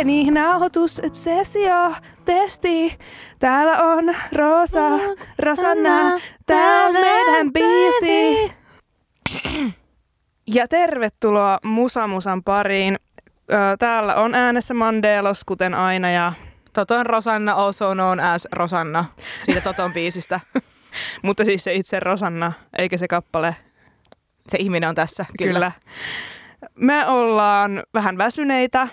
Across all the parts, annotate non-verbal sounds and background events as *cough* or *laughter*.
Musa, musa. Niin nauhoitus, sesio, testi. Täällä on Rosa, Rosanna, tää meidän biisi. Ja tervetuloa Musa Musan pariin. Täällä on äänessä Mandelos, kuten aina, ja, Toton Rosanna, also known as Rosanna, siitä Toton biisistä. *laughs* mutta siis se itse Rosanna, eikä se kappale. Se ihminen on tässä, kyllä. Kyllä. Me ollaan vähän väsyneitä.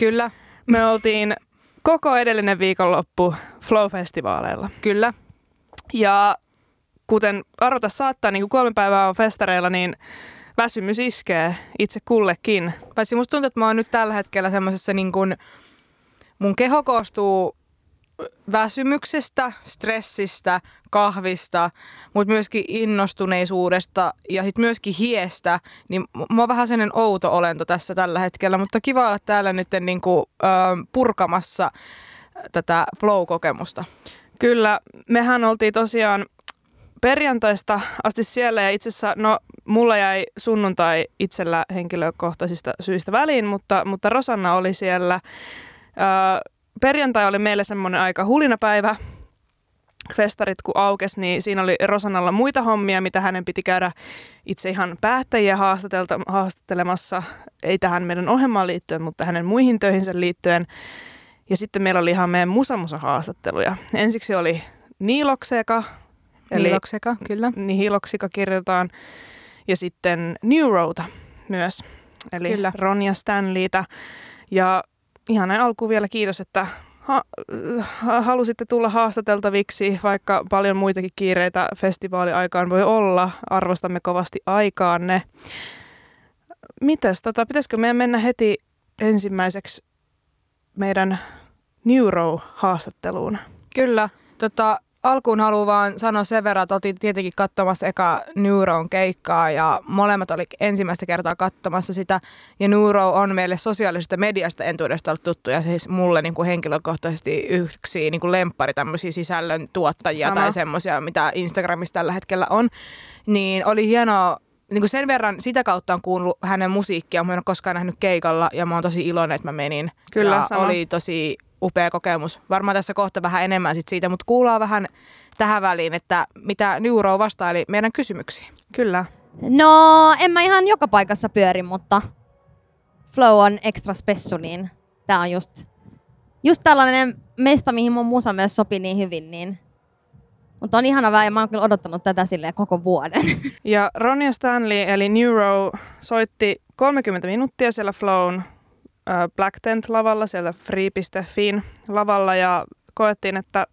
Kyllä, Me oltiin koko edellinen viikonloppu Flow-festivaaleilla. kyllä. Ja kuten arvata saattaa, niin kun kolme päivää on festareilla, niin väsymys iskee itse kullekin. Paitsi musta tuntuu, että mä oon nyt tällä hetkellä semmoisessa niin kuin, mun keho koostuu väsymyksestä, stressistä, kahvista, mutta myöskin innostuneisuudesta ja sitten myöskin hiestä, niin mä oon vähän sellainen outo olento tässä tällä hetkellä, mutta kiva olla täällä nyt niin kuin, ö, purkamassa tätä flow-kokemusta. Kyllä, mehän oltiin tosiaan perjantaista asti siellä ja itse asiassa, no mulla jäi sunnuntai itsellä henkilökohtaisista syistä väliin, mutta, mutta Rosanna oli siellä. Ää, perjantai oli meille semmoinen aika hulinapäivä. Festarit kun aukes, niin siinä oli Rosannalla muita hommia, mitä hänen piti käydä itse ihan päättäjiä haastattelemassa. Ei tähän meidän ohjelmaan liittyen, mutta hänen muihin töihinsä liittyen. Ja sitten meillä oli ihan meidän musamusa-haastatteluja. Ensiksi oli Niilokseka, eli Niilokseka, kyllä. Nihiloksika kirjoitetaan, ja sitten Neurota myös, eli Kyllä. Ronja Stanleytä. Ja ihan alkuun vielä kiitos, että ha- halusitte tulla haastateltaviksi, vaikka paljon muitakin kiireitä festivaaliaikaan voi olla. Arvostamme kovasti aikaanne. Mitäs, tota, pitäisikö meidän mennä heti ensimmäiseksi meidän Neuro-haastatteluun? Kyllä. Tota, alkuun haluan vaan sanoa sen verran, että oltiin tietenkin katsomassa eka Neuron keikkaa ja molemmat oli ensimmäistä kertaa katsomassa sitä. Ja Neuro on meille sosiaalisesta mediasta entuudesta ollut tuttu ja siis mulle niin kuin henkilökohtaisesti yksi niin kuin lemppari tämmöisiä sisällön tuottajia Sama. tai semmoisia, mitä Instagramissa tällä hetkellä on. Niin oli hienoa niin kuin sen verran sitä kautta on kuullut hänen musiikkia, mä en ole koskaan nähnyt keikalla ja mä oon tosi iloinen, että mä menin. Kyllä, ja sama. oli tosi upea kokemus. Varmaan tässä kohta vähän enemmän sit siitä, mutta kuullaan vähän tähän väliin, että mitä Neuro vastaili meidän kysymyksiin. Kyllä. No, en mä ihan joka paikassa pyöri, mutta Flow on extra spessu, niin tää on just, just tällainen mesta, mihin mun musa myös sopii niin hyvin, niin mutta on ihana vähän ja mä oon kyllä odottanut tätä silleen koko vuoden. Ja Ronja Stanley eli Neuro soitti 30 minuuttia siellä Flown Black Tent-lavalla, siellä free.fin lavalla ja koettiin, että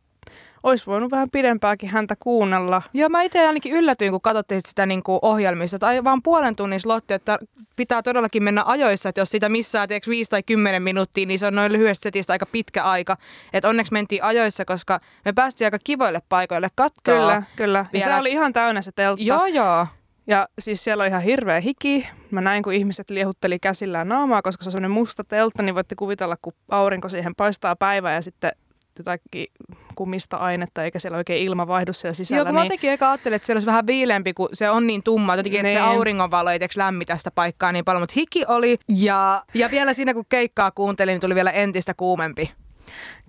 olisi voinut vähän pidempääkin häntä kuunnella. Joo, mä itse ainakin yllätyin, kun katsottiin sitä niin kuin ohjelmista, että ai- vaan puolen tunnin slotti, että pitää todellakin mennä ajoissa, että jos sitä missaa tiedätkö, 5 tai 10 minuuttia, niin se on noin lyhyestä setistä aika pitkä aika. Että onneksi mentiin ajoissa, koska me päästiin aika kivoille paikoille katsoa. Kyllä, kyllä. Ja se Vielä- oli ihan täynnä se teltta. Joo, joo. Ja siis siellä on ihan hirveä hiki. Mä näin, kun ihmiset liehutteli käsillään naamaa, koska se on semmoinen musta teltta, niin voitte kuvitella, kun aurinko siihen paistaa päivää ja sitten jotakin kumista ainetta, eikä siellä oikein ilma vaihdu siellä sisällä. Joo, kun mä niin... eka ajattelin, että se olisi vähän viileämpi, kun se on niin tumma. Jotenkin, että se Niin. auringonvalo ei lämmitä sitä paikkaa niin paljon, mutta hiki oli. Ja, ja vielä siinä, kun keikkaa kuuntelin, niin tuli vielä entistä kuumempi.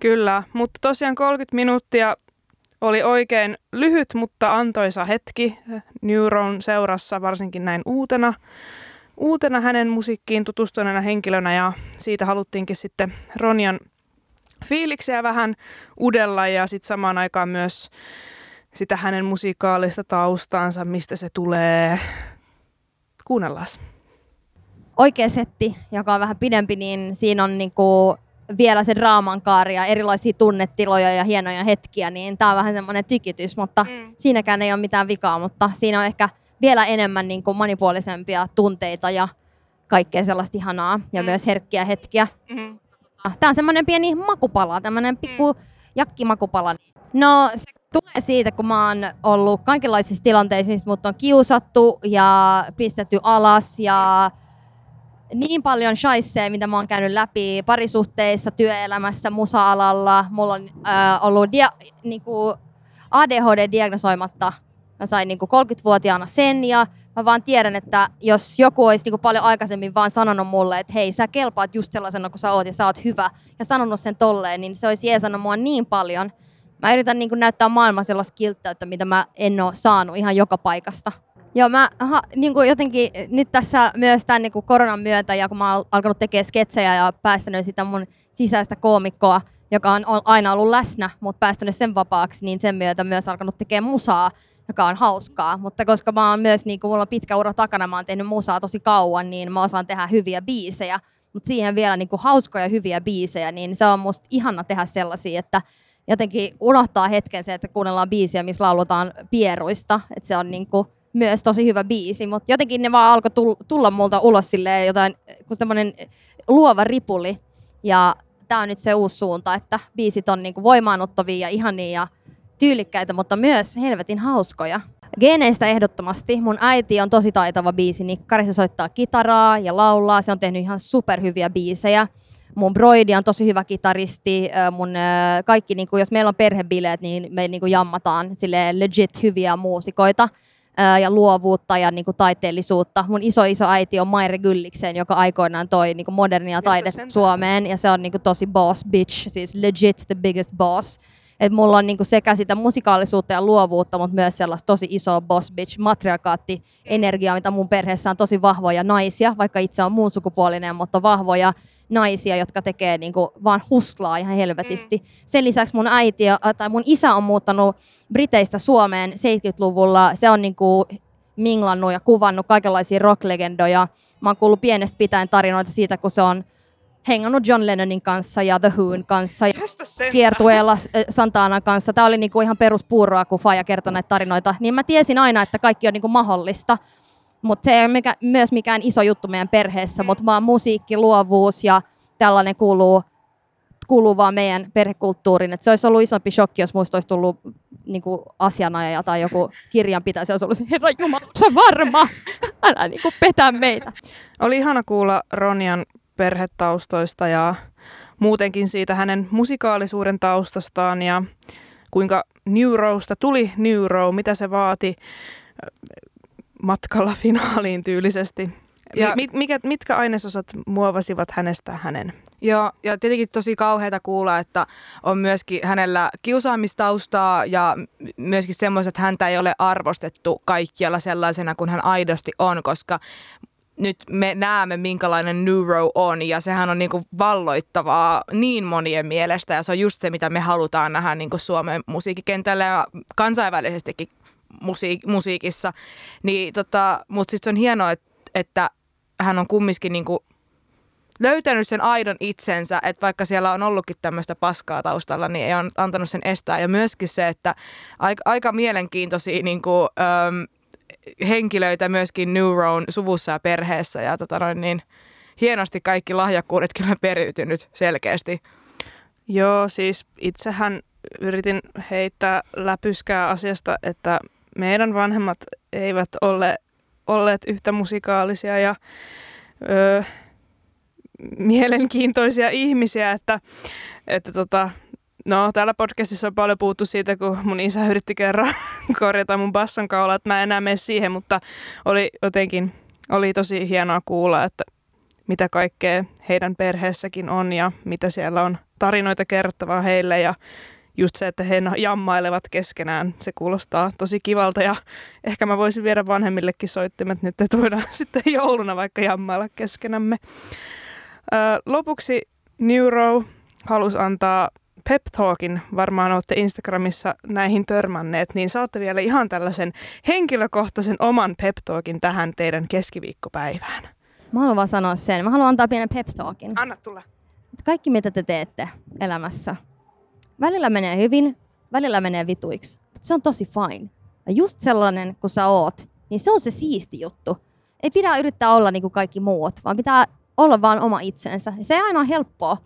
Kyllä, mutta tosiaan 30 minuuttia oli oikein lyhyt, mutta antoisa hetki Neuron seurassa, varsinkin näin uutena, uutena hänen musiikkiin tutustuneena henkilönä ja siitä haluttiinkin sitten Ronjan fiiliksiä vähän udella ja sitten samaan aikaan myös sitä hänen musiikaalista taustaansa, mistä se tulee. Kuunnellaan. Oikea setti, joka on vähän pidempi, niin siinä on niinku vielä se draaman kaari ja erilaisia tunnetiloja ja hienoja hetkiä, niin tämä on vähän semmoinen tykitys, mutta Mm. siinäkään ei ole mitään vikaa, mutta siinä on ehkä vielä enemmän niin kuin monipuolisempia tunteita ja kaikkea sellaista ihanaa ja Mm. myös herkkiä hetkiä. Mm. Tämä on semmoinen pieni makupala, tämmöinen pikku jakkimakupala. No se tulee siitä, kun mä oon ollut kaikenlaisissa tilanteissa, missä mut on kiusattu ja pistetty alas ja niin paljon shaisseja, mitä mä oon käynyt läpi parisuhteissa, työelämässä, musa-alalla. Mulla on äh, ollut dia- niinku ADHD diagnosoimatta Mä sain niin kuin 30-vuotiaana sen ja mä vaan tiedän, että jos joku olisi niin kuin paljon aikaisemmin vaan sanonut mulle, että hei sä kelpaat just sellaisena kuin sä oot ja sä oot hyvä ja sanonut sen tolleen, niin se olisi jeesannut mua niin paljon. Mä yritän niin kuin näyttää maailman sellaista kilttäyttä, mitä mä en ole saanut ihan joka paikasta. Joo, mä ha, niin kuin jotenkin nyt tässä myös tämän niin kuin koronan myötä, ja kun mä oon alkanut tekemään sketsejä ja päästänyt sitä mun sisäistä koomikkoa, joka on aina ollut läsnä, mutta päästänyt sen vapaaksi, niin sen myötä myös alkanut tekemään musaa, joka on hauskaa. Mutta koska mä oon myös, niin kuin mulla on pitkä ura takana, mä oon tehnyt musaa tosi kauan, niin mä osaan tehdä hyviä biisejä. Mutta siihen vielä niin kuin hauskoja hyviä biisejä, niin se on musta ihana tehdä sellaisia, että jotenkin unohtaa hetken se, että kuunnellaan biisiä, missä laulutaan pieruista. Että se on niin kuin myös tosi hyvä biisi, mutta jotenkin ne vaan alkoi tulla multa ulos silleen jotain, kun semmoinen luova ripuli. Ja tämä on nyt se uusi suunta, että biisit on niinku voimaanottavia ja ihania ja tyylikkäitä, mutta myös helvetin hauskoja. Geeneistä ehdottomasti. Mun äiti on tosi taitava biisinikkari. Se soittaa kitaraa ja laulaa. Se on tehnyt ihan superhyviä biisejä. Mun broidi on tosi hyvä kitaristi. Mun kaikki, niin kuin, jos meillä on perhebileet, niin me niin jammataan sille legit hyviä muusikoita ja luovuutta ja niin kuin taiteellisuutta. Mun iso iso äiti on Maire Gyllikseen, joka aikoinaan toi niin kuin modernia taidetta Suomeen ja se on niin kuin tosi boss bitch, siis legit the biggest boss. Et mulla on niinku sekä sitä musikaalisuutta ja luovuutta, mutta myös sellaista tosi iso boss bitch matriarkaatti energiaa, mitä mun perheessä on tosi vahvoja naisia, vaikka itse on muun sukupuolinen, mutta vahvoja naisia, jotka tekee niinku vaan huslaa ihan helvetisti. Mm. Sen lisäksi mun äiti tai mun isä on muuttanut Briteistä Suomeen 70-luvulla. Se on niinku minglannut ja kuvannut kaikenlaisia rocklegendoja. Mä oon kuullut pienestä pitäen tarinoita siitä, kun se on hengannut John Lennonin kanssa ja The Who'n kanssa ja kiertueella eh, Santana kanssa. Tämä oli niinku ihan peruspuuroa, kun Faja kertoi näitä tarinoita. Niin mä tiesin aina, että kaikki on niinku mahdollista. Mutta se ei ole mikä, myös mikään iso juttu meidän perheessä, mutta vaan musiikki, luovuus ja tällainen kuuluu, kuuluu vaan meidän perhekulttuuriin. Et se olisi ollut isompi shokki, jos muista olisi tullut niin kuin asianajaja tai joku kirjanpitäjä. Se olisi ollut herra Jumala, se varma, älä niin kuin petä meitä. Oli ihana kuulla Ronjan perhetaustoista ja muutenkin siitä hänen musikaalisuuden taustastaan ja kuinka New Rowsta tuli New Row, mitä se vaati matkalla *laughs* finaaliin tyylisesti. Ja, mit, mikä, mitkä ainesosat muovasivat hänestä hänen? Joo, ja tietenkin tosi kauheata kuulla, että on myöskin hänellä kiusaamistaustaa ja myöskin semmoista, että häntä ei ole arvostettu kaikkialla sellaisena kuin hän aidosti on, koska nyt me näemme, minkälainen Neuro on, ja sehän on niin kuin valloittavaa niin monien mielestä, ja se on just se, mitä me halutaan nähdä niin kuin Suomen musiikkikentällä ja kansainvälisestikin musiik- musiikissa. Niin, tota, Mutta sitten se on hienoa, että, että hän on kumminkin niinku löytänyt sen aidon itsensä, että vaikka siellä on ollutkin tämmöistä paskaa taustalla, niin ei ole antanut sen estää. Ja myöskin se, että aika, aika mielenkiintoisia niin kuin, äm, henkilöitä myöskin Neuron suvussa ja perheessä. Ja tota noin, niin hienosti kaikki lahjakkuudet kyllä periytynyt selkeästi. Joo, siis itsehän yritin heittää läpyskää asiasta, että meidän vanhemmat eivät ole olleet yhtä musikaalisia ja öö, mielenkiintoisia ihmisiä, että, että tota, no täällä podcastissa on paljon puhuttu siitä, kun mun isä yritti kerran *laughs* korjata mun basson kaula, että mä en enää mene siihen, mutta oli jotenkin, oli tosi hienoa kuulla, että mitä kaikkea heidän perheessäkin on ja mitä siellä on tarinoita kerrottavaa heille ja just se, että he jammailevat keskenään, se kuulostaa tosi kivalta ja ehkä mä voisin viedä vanhemmillekin soittimet nyt, että voidaan *laughs* sitten jouluna vaikka jammailla keskenämme. lopuksi Neuro halusi antaa pep talkin, varmaan olette Instagramissa näihin törmänneet, niin saatte vielä ihan tällaisen henkilökohtaisen oman pep talkin tähän teidän keskiviikkopäivään. Mä haluan vaan sanoa sen. Mä haluan antaa pienen pep talkin. Anna tulla. Kaikki mitä te teette elämässä, välillä menee hyvin, välillä menee vituiksi. Se on tosi fine. Ja just sellainen, kun sä oot, niin se on se siisti juttu. Ei pidä yrittää olla niin kuin kaikki muut, vaan pitää olla vaan oma itsensä. Ja se ei aina ole helppoa.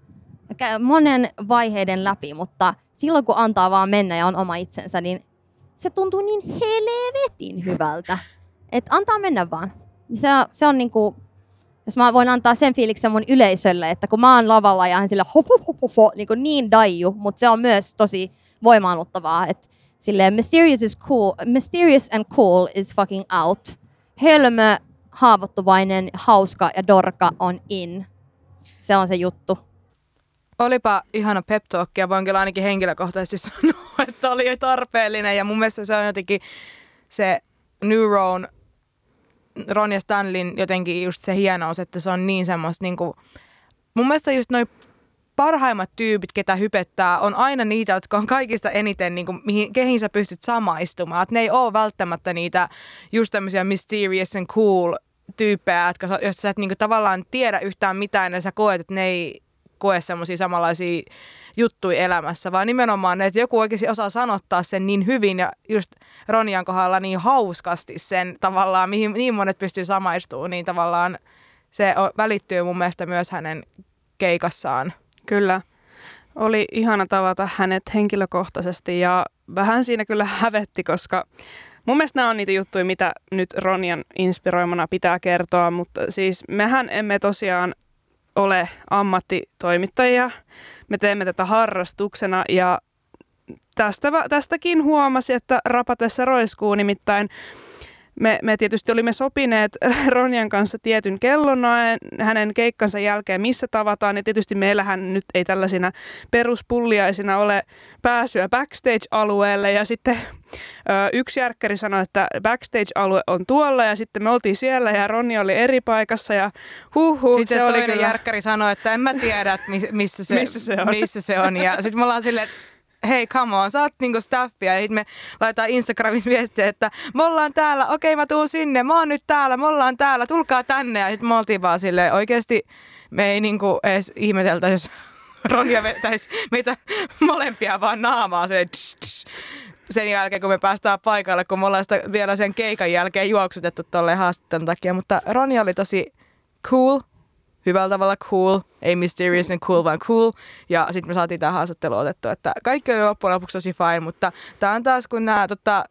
Monen vaiheiden läpi, mutta silloin kun antaa vaan mennä ja on oma itsensä, niin se tuntuu niin helvetin hyvältä. Että antaa mennä vaan. Se, se on kuin jos mä voin antaa sen fiiliksen mun yleisölle, että kun mä oon lavalla ja hän sillä hop hop hop hop, niin, kuin niin daiju, mutta se on myös tosi voimaannuttavaa, että silleen mysterious is cool, mysterious and cool is fucking out. Hölmö, haavoittuvainen, hauska ja dorka on in. Se on se juttu. Olipa ihana pep talk, ja voin kyllä ainakin henkilökohtaisesti *laughs* sanoa, että oli tarpeellinen ja mun mielestä se on jotenkin se New Roan, Ron ja Stanlin jotenkin just se hienous, että se on niin semmoista niinku, mun mielestä just noin parhaimmat tyypit, ketä hypettää, on aina niitä, jotka on kaikista eniten, niin kuin, mihin, kehin sä pystyt samaistumaan. Et ne ei ole välttämättä niitä just tämmöisiä mysterious and cool tyyppejä, jotka, jos sä et niin kuin, tavallaan tiedä yhtään mitään ja sä koet, että ne ei koe semmoisia samanlaisia juttuja elämässä, vaan nimenomaan, että joku oikeasti osaa sanottaa sen niin hyvin ja just Ronian kohdalla niin hauskasti sen tavallaan, mihin niin monet pystyy samaistumaan, niin tavallaan se välittyy mun mielestä myös hänen keikassaan. Kyllä. Oli ihana tavata hänet henkilökohtaisesti ja vähän siinä kyllä hävetti, koska mun mielestä nämä on niitä juttuja, mitä nyt Ronjan inspiroimana pitää kertoa, mutta siis mehän emme tosiaan ole ammattitoimittajia. Me teemme tätä harrastuksena. Ja tästä, tästäkin huomasi, että rapatessa roiskuu. Nimittäin me, me tietysti olimme sopineet *laughs* Ronjan kanssa tietyn kellonaen hänen keikkansa jälkeen, missä tavataan. Ja tietysti meillähän nyt ei tällaisina peruspulliaisina ole pääsyä backstage-alueelle. Ja sitten ö, yksi järkkäri sanoi, että backstage-alue on tuolla ja sitten me oltiin siellä ja Ronja oli eri paikassa ja huh, huh Sitten se toinen oli kyllä... järkkäri sanoi, että en mä tiedä, missä se, *laughs* Missä se on. Missä se on. Ja sitten me ollaan silleen, että hei come on, sä oot niinku staffia. Ja sitten me laitetaan Instagramin viestiä, että me ollaan täällä, okei mä tuun sinne, mä oon nyt täällä, me ollaan täällä, tulkaa tänne. Ja sitten me oltiin vaan silleen, oikeasti me ei niinku edes ihmeteltä, jos *laughs* Ronja vetäisi meitä *laughs* molempia vaan naamaa. Se sen jälkeen, kun me päästään paikalle, kun me ollaan sitä vielä sen keikan jälkeen juoksutettu tolle haastattelun takia. Mutta Ronja oli tosi cool, hyvällä tavalla cool, ei mysterious and cool, vaan cool. Ja sitten me saatiin tämä haastattelu otettu, että kaikki oli loppujen lopuksi tosi fine, mutta tämä on taas kun nämä tota,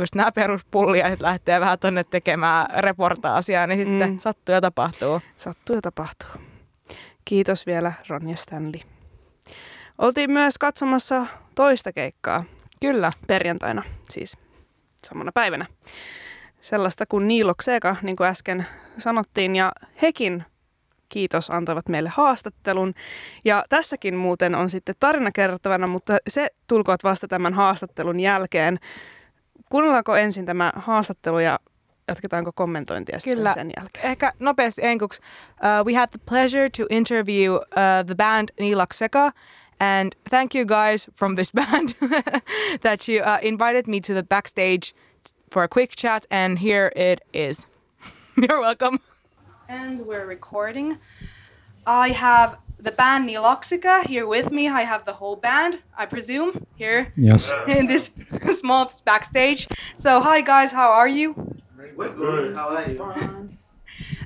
just nämä peruspulliaiset lähtee vähän tonne tekemään reportaasia, niin sitten Mm. sattuu ja tapahtuu. Sattuu ja tapahtuu. Kiitos vielä Ronja Stanley. Oltiin myös katsomassa toista keikkaa Kyllä. perjantaina, siis samana päivänä. Sellaista kuin Niilo Xega, niin kuin äsken sanottiin, ja hekin kiitos antoivat meille haastattelun. Ja tässäkin muuten on sitten tarina kerrottavana, mutta se tulkoot vasta tämän haastattelun jälkeen. Kuunnellaanko ensin tämä haastattelu ja jatketaanko kommentointia sitten Kyllä. sen jälkeen? Ehkä nopeasti enkuksi. Uh, we had the pleasure to interview uh, the band Nilakseka. And thank you guys from this *laughs* band *laughs* that you uh, invited me to the backstage for a quick chat. And here it is. *laughs* You're welcome. And we're recording. I have the band Niloxica here with me. I have the whole band, I presume, here Yes. in this *laughs* small backstage. So, hi guys, how are you? We're good. How are you?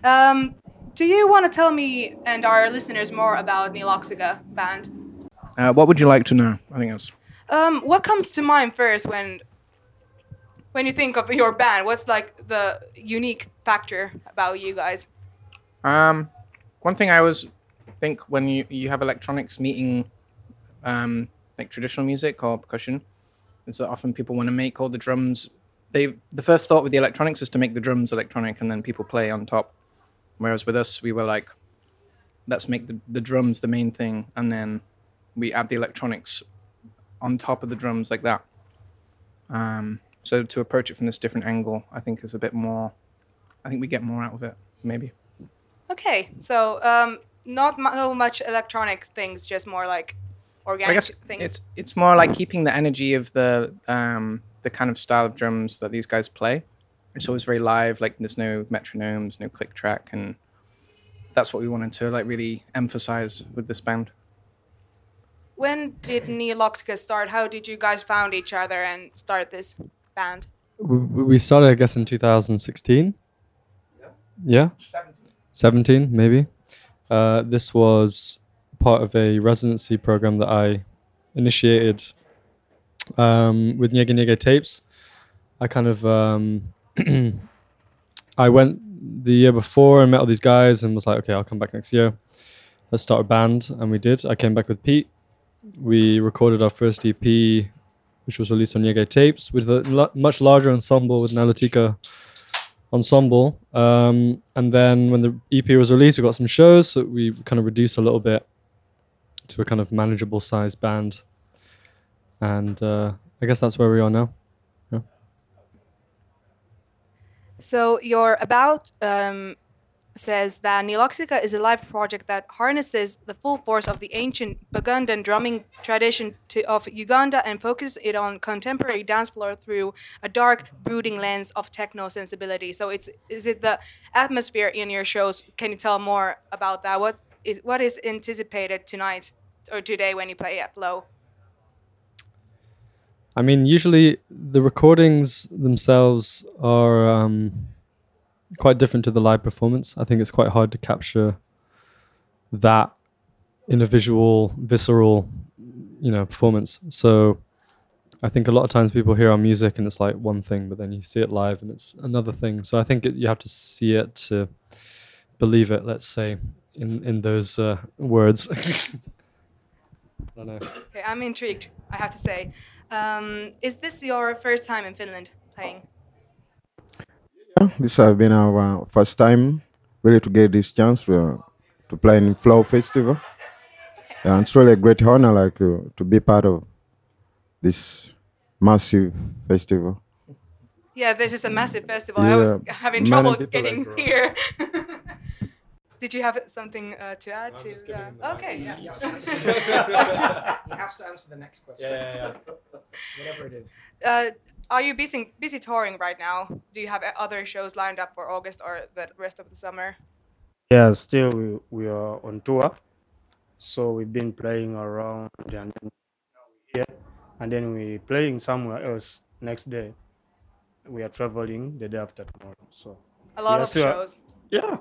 Um, do you want to tell me and our listeners more about Niloxica band? Uh, what would you like to know? I think that's. Um, what comes to mind first when when you think of your band? What's like the unique factor about you guys? Um, one thing I always think when you, you have electronics meeting um, like traditional music or percussion is that often people want to make all the drums. They the first thought with the electronics is to make the drums electronic and then people play on top. Whereas with us, we were like, let's make the, the drums the main thing and then we add the electronics on top of the drums like that. Um, so to approach it from this different angle, I think is a bit more. I think we get more out of it, maybe. Okay, so um, not mu- so much electronic things, just more like organic I guess things. it's it's more like keeping the energy of the um, the kind of style of drums that these guys play. It's always very live. Like there's no metronomes, no click track, and that's what we wanted to like really emphasize with this band. When did Neoloxica start? How did you guys found each other and start this band? We, we started, I guess, in 2016. Yeah. 17, maybe. Uh, this was part of a residency program that I initiated um, with Nyege Nyege Tapes. I kind of um, *clears throat* I went the year before and met all these guys and was like, okay, I'll come back next year. Let's start a band, and we did. I came back with Pete. We recorded our first EP which was released on Yege Tapes with a much larger ensemble with Nalatika ensemble. Um, and then when the EP was released, we got some shows, so we kind of reduced a little bit to a kind of manageable size band. And uh, I guess that's where we are now. So you're about um, says that Niloxica is a live project that harnesses the full force of the ancient Burgundian drumming tradition to, of Uganda and focuses it on contemporary dance floor through a dark, brooding lens of techno sensibility. So it's is it the atmosphere in your shows? Can you tell more about that? What is what is anticipated tonight or today when you play at Flow? I mean, usually the recordings themselves are um, quite different to the live performance. I think it's quite hard to capture that in a visual, visceral, you know, performance. So I think a lot of times people hear our music and it's like one thing, but then you see it live and it's another thing. So I think it, you have to see it to believe it. Let's say in in those uh, words. *laughs* I don't know. Okay, I'm intrigued. I have to say, um, is this your first time in Finland playing? This has been our uh, first time really to get this chance to, uh, to play in Flow Festival. Yeah, it's really a great honor like uh, to be part of this massive festival. Yeah, this is a massive festival. I was having trouble getting like- here. *laughs* Did you have something uh, to add to that? Okay, yeah. he has to answer the next question. Yeah, *laughs* yeah, *laughs* Whatever it is. uh, are you busy busy touring right now? Do you have other shows lined up for August or the rest of the summer? Yeah, still we, we are on tour. So we've been playing around and then we're here and then we playing somewhere else next day. We are traveling the day after tomorrow. So A lot of so- shows. yeah.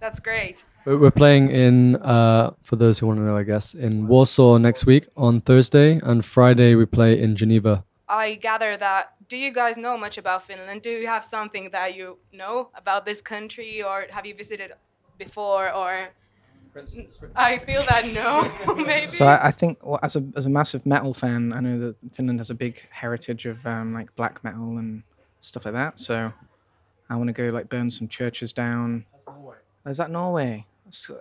That's great. We're we're playing in, uh, for those who want to know, I guess, in Warsaw next week on Thursday, and Friday we play in Geneva. I gather that. Do you guys know much about Finland? Do you have something that you know about this country, or have you visited before? Or I feel that no, *laughs* *laughs* maybe. So I, I think, well, as a as a massive metal fan, I know that Finland has a big heritage of um, like black metal and stuff like that. So I want to go like burn some churches down. That's Norway. Is that Norway? So-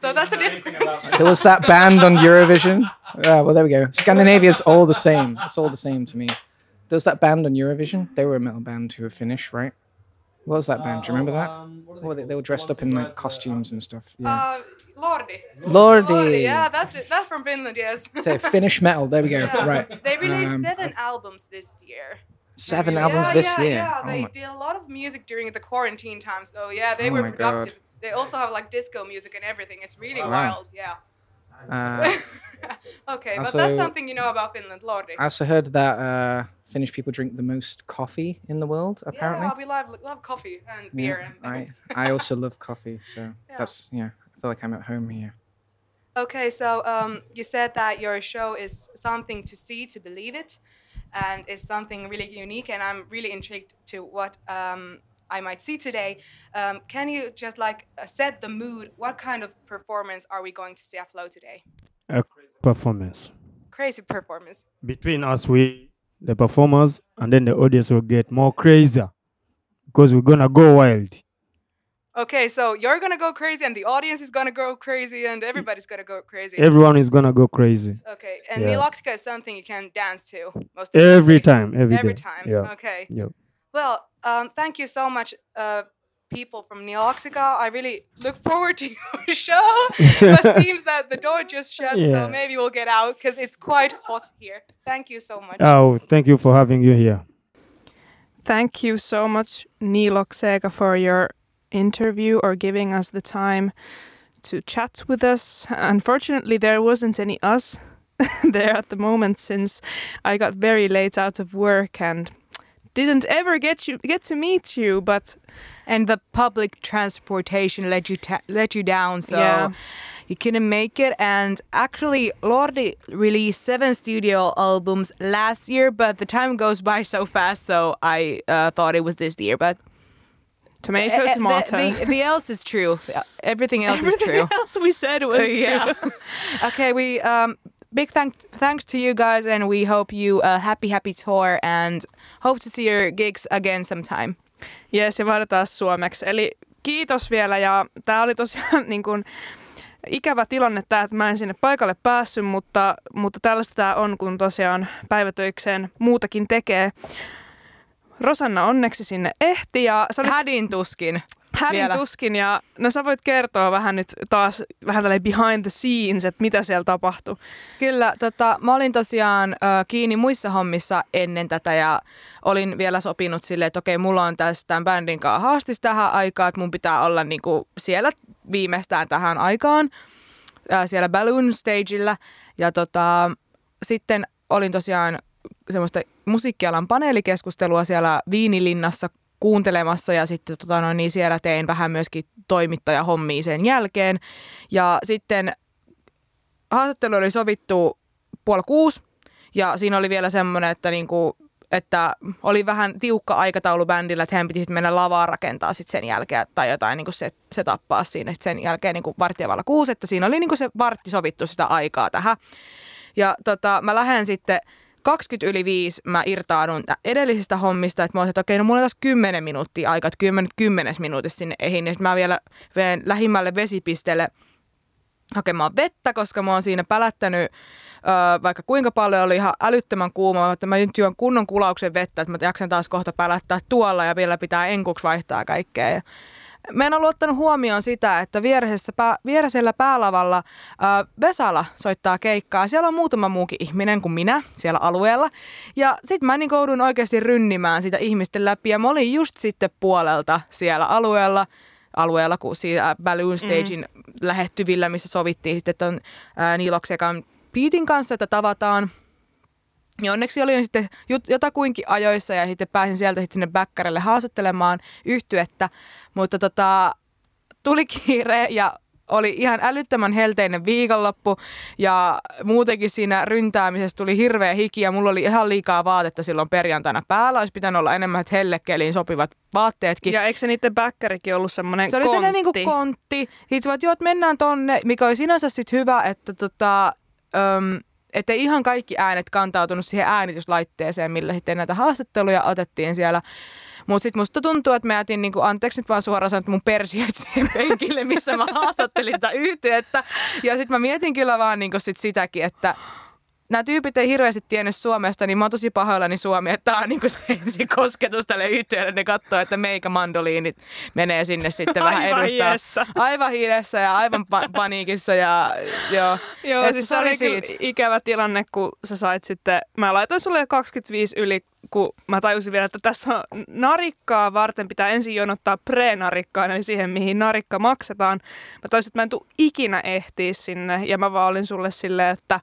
so that's a different. there was that band on Eurovision. Yeah, well there we go. Scandinavia's all the same. It's all the same to me. There was that band on Eurovision. They were a metal band who were Finnish, right? What was that band? Do you remember that? Well, they, they were dressed up in like costumes and stuff. Yeah. Uh, Lordi. Lordi. Yeah, that's it. That's from Finland. Yes. So Finnish metal. There we go. Yeah. Right. They released Um, seven albums this year. Seven Yeah, albums this yeah, year. Yeah, Oh they my- did a lot of music during the quarantine times. So yeah, they Oh were my God. Productive. They also have like disco music and everything. It's really Wow. wild. Yeah. Uh, *laughs* okay, but Also- that's something you know about Finland, Lordi. I also heard that uh, Finnish people drink the most coffee in the world. Apparently. Yeah, we love love coffee and beer. Yeah, and I I *laughs* also love coffee, so that's yeah. I feel like I'm at home here. Okay, so um, you said that your show is something to see to believe it, and is something really unique. And I'm really intrigued to what um, I might see today. Um, can you just like uh, set the mood? What kind of performance are we going to see at Flow today? A crazy performance. Crazy performance. Between us we the performers and then the audience will get more crazier because we're gonna go wild. Okay, so you're gonna go crazy, and the audience is gonna go crazy, and everybody's gonna go crazy. Everyone is gonna go crazy. okay, and Yeah. Is something you can dance to most of the Every time, every time. Yeah. Okay. Yep. Well, um, thank you so much, uh, people from Neoxica. I really look forward to *laughs* your show. but *laughs* seems that the door just shut, Yeah. so maybe we'll get out because it's quite hot here. Thank you so much. Oh, thank you for having you here. Thank you so much, Nilok for your interview or giving us the time to chat with us. Unfortunately, there wasn't any us *laughs* there at the moment since I got very late out of work and didn't ever get you get to meet you. But and the public transportation let you ta- let you down so Yeah. you couldn't make it and actually lordi released seven studio albums last year but the time goes by so fast so i uh, thought it was this year but tomato, Eh, eh, the- tomato. The, the, else is true everything else Everything is true *laughs* else we said was Uh, *laughs* yeah true. okay we um big thank- thanks to you guys, and we hope you a happy, happy tour, and hope to see your gigs again sometime. Jees, ja vaaditaan suomeksi. Eli kiitos vielä, ja tämä oli tosiaan *laughs* niin kuin, ikävä tilanne tämä, että mä en sinne paikalle päässyt, mutta, mutta tällaista tämä on, kun tosiaan päivätöikseen muutakin tekee. Rosanna onneksi sinne ehti ja sä olit Hädin tuskin. Hädin vielä. tuskin ja no sä voit kertoa vähän nyt taas vähän tälle behind the scenes, että mitä siellä tapahtui. Kyllä, tota, mä olin tosiaan ö, kiinni muissa hommissa ennen tätä ja olin vielä sopinut silleen, että okei, mulla on tässä tämän bändin kanssa haastis tähän aikaan, että mun pitää olla niinku siellä viimeistään tähän aikaan ö, siellä Balloon Stageillä. Ja tota, sitten olin tosiaan semmoista musiikkialan paneelikeskustelua siellä Viinilinnassa kuuntelemassa ja sitten tota, no, niin siellä tein vähän myöskin toimittajahommia sen jälkeen. Ja sitten haastattelu oli sovittu puoli kuusi ja siinä oli vielä semmoinen, että niinku, että oli vähän tiukka aikataulu bändillä, että hän piti mennä lavaa rakentaa sit sen jälkeen tai jotain niin se, se tappaa siinä. Et sen jälkeen niin vartijavalla kuusi, että siinä oli niin se vartti sovittu sitä aikaa tähän. Ja tota, mä lähden sitten 20 yli 5 mä irtaudun tä- edellisistä hommista, että mä olisin, että okei, no mulla on taas 10 minuuttia aikaa, että 10, 10 minuutissa sinne ehin, niin mä vielä veen lähimmälle vesipisteelle hakemaan vettä, koska mä oon siinä pälättänyt öö, vaikka kuinka paljon oli ihan älyttömän kuuma, että mä nyt juon kunnon kulauksen vettä, että mä jaksan taas kohta pälättää tuolla ja vielä pitää enkuksi vaihtaa kaikkea. Ja Mä en ollut ottanut huomioon sitä, että vieressä pää, vieresellä päälavalla ää, Vesala soittaa keikkaa. Siellä on muutama muukin ihminen kuin minä siellä alueella. Ja sitten mä niin joudun oikeasti rynnimään sitä ihmisten läpi. Ja mä olin just sitten puolelta siellä alueella alueella, kun siinä Balloon Stagein mm. lähettyvillä, missä sovittiin sitten ton ää, Niiloksekan Piitin kanssa, että tavataan. Ja onneksi olin sitten jotakuinkin ajoissa ja sitten pääsin sieltä sitten sinne Bäkkärille haastattelemaan yhtyettä. Mutta tota, tuli kiire ja oli ihan älyttömän helteinen viikonloppu ja muutenkin siinä ryntäämisessä tuli hirveä hiki ja mulla oli ihan liikaa vaatetta silloin perjantaina päällä. Olisi pitänyt olla enemmän hellekeliin sopivat vaatteetkin. Ja eikö se niiden bäkkärikin ollut semmoinen Se oli sellainen niinku kontti. Sitten vaan, että joo, että mennään tonne, mikä oli sinänsä sit hyvä, että tota, öm, että ihan kaikki äänet kantautunut siihen äänityslaitteeseen, millä sitten näitä haastatteluja otettiin siellä. Mutta sitten musta tuntuu, että mä jätin, niinku, anteeksi nyt vaan suoraan sanoa, että mun persiet siihen penkille, missä mä haastattelin tätä yhtyettä. Ja sitten mä mietin kyllä vaan niinku sit sitäkin, että nämä tyypit ei hirveästi tiennyt Suomesta, niin mä oon tosi pahoillani Suomi, että tää on niinku se ensi kosketus tälle yhtiölle. Ne katsoo, että meikä mandoliinit menee sinne sitten vähän Aivan edustaa. hiessä. Aivan hiilessä ja aivan pa- *laughs* paniikissa ja joo. Joo, Että siis se oli kyllä siitä. ikävä tilanne, kun sä sait sitten, mä laitoin sulle jo 25 yli, kun mä tajusin vielä, että tässä on narikkaa varten pitää ensin jonottaa pre-narikkaan, eli siihen, mihin narikka maksetaan. Mä tajusin, että mä en tuu ikinä ehtiä sinne, ja mä vaan olin sulle silleen, että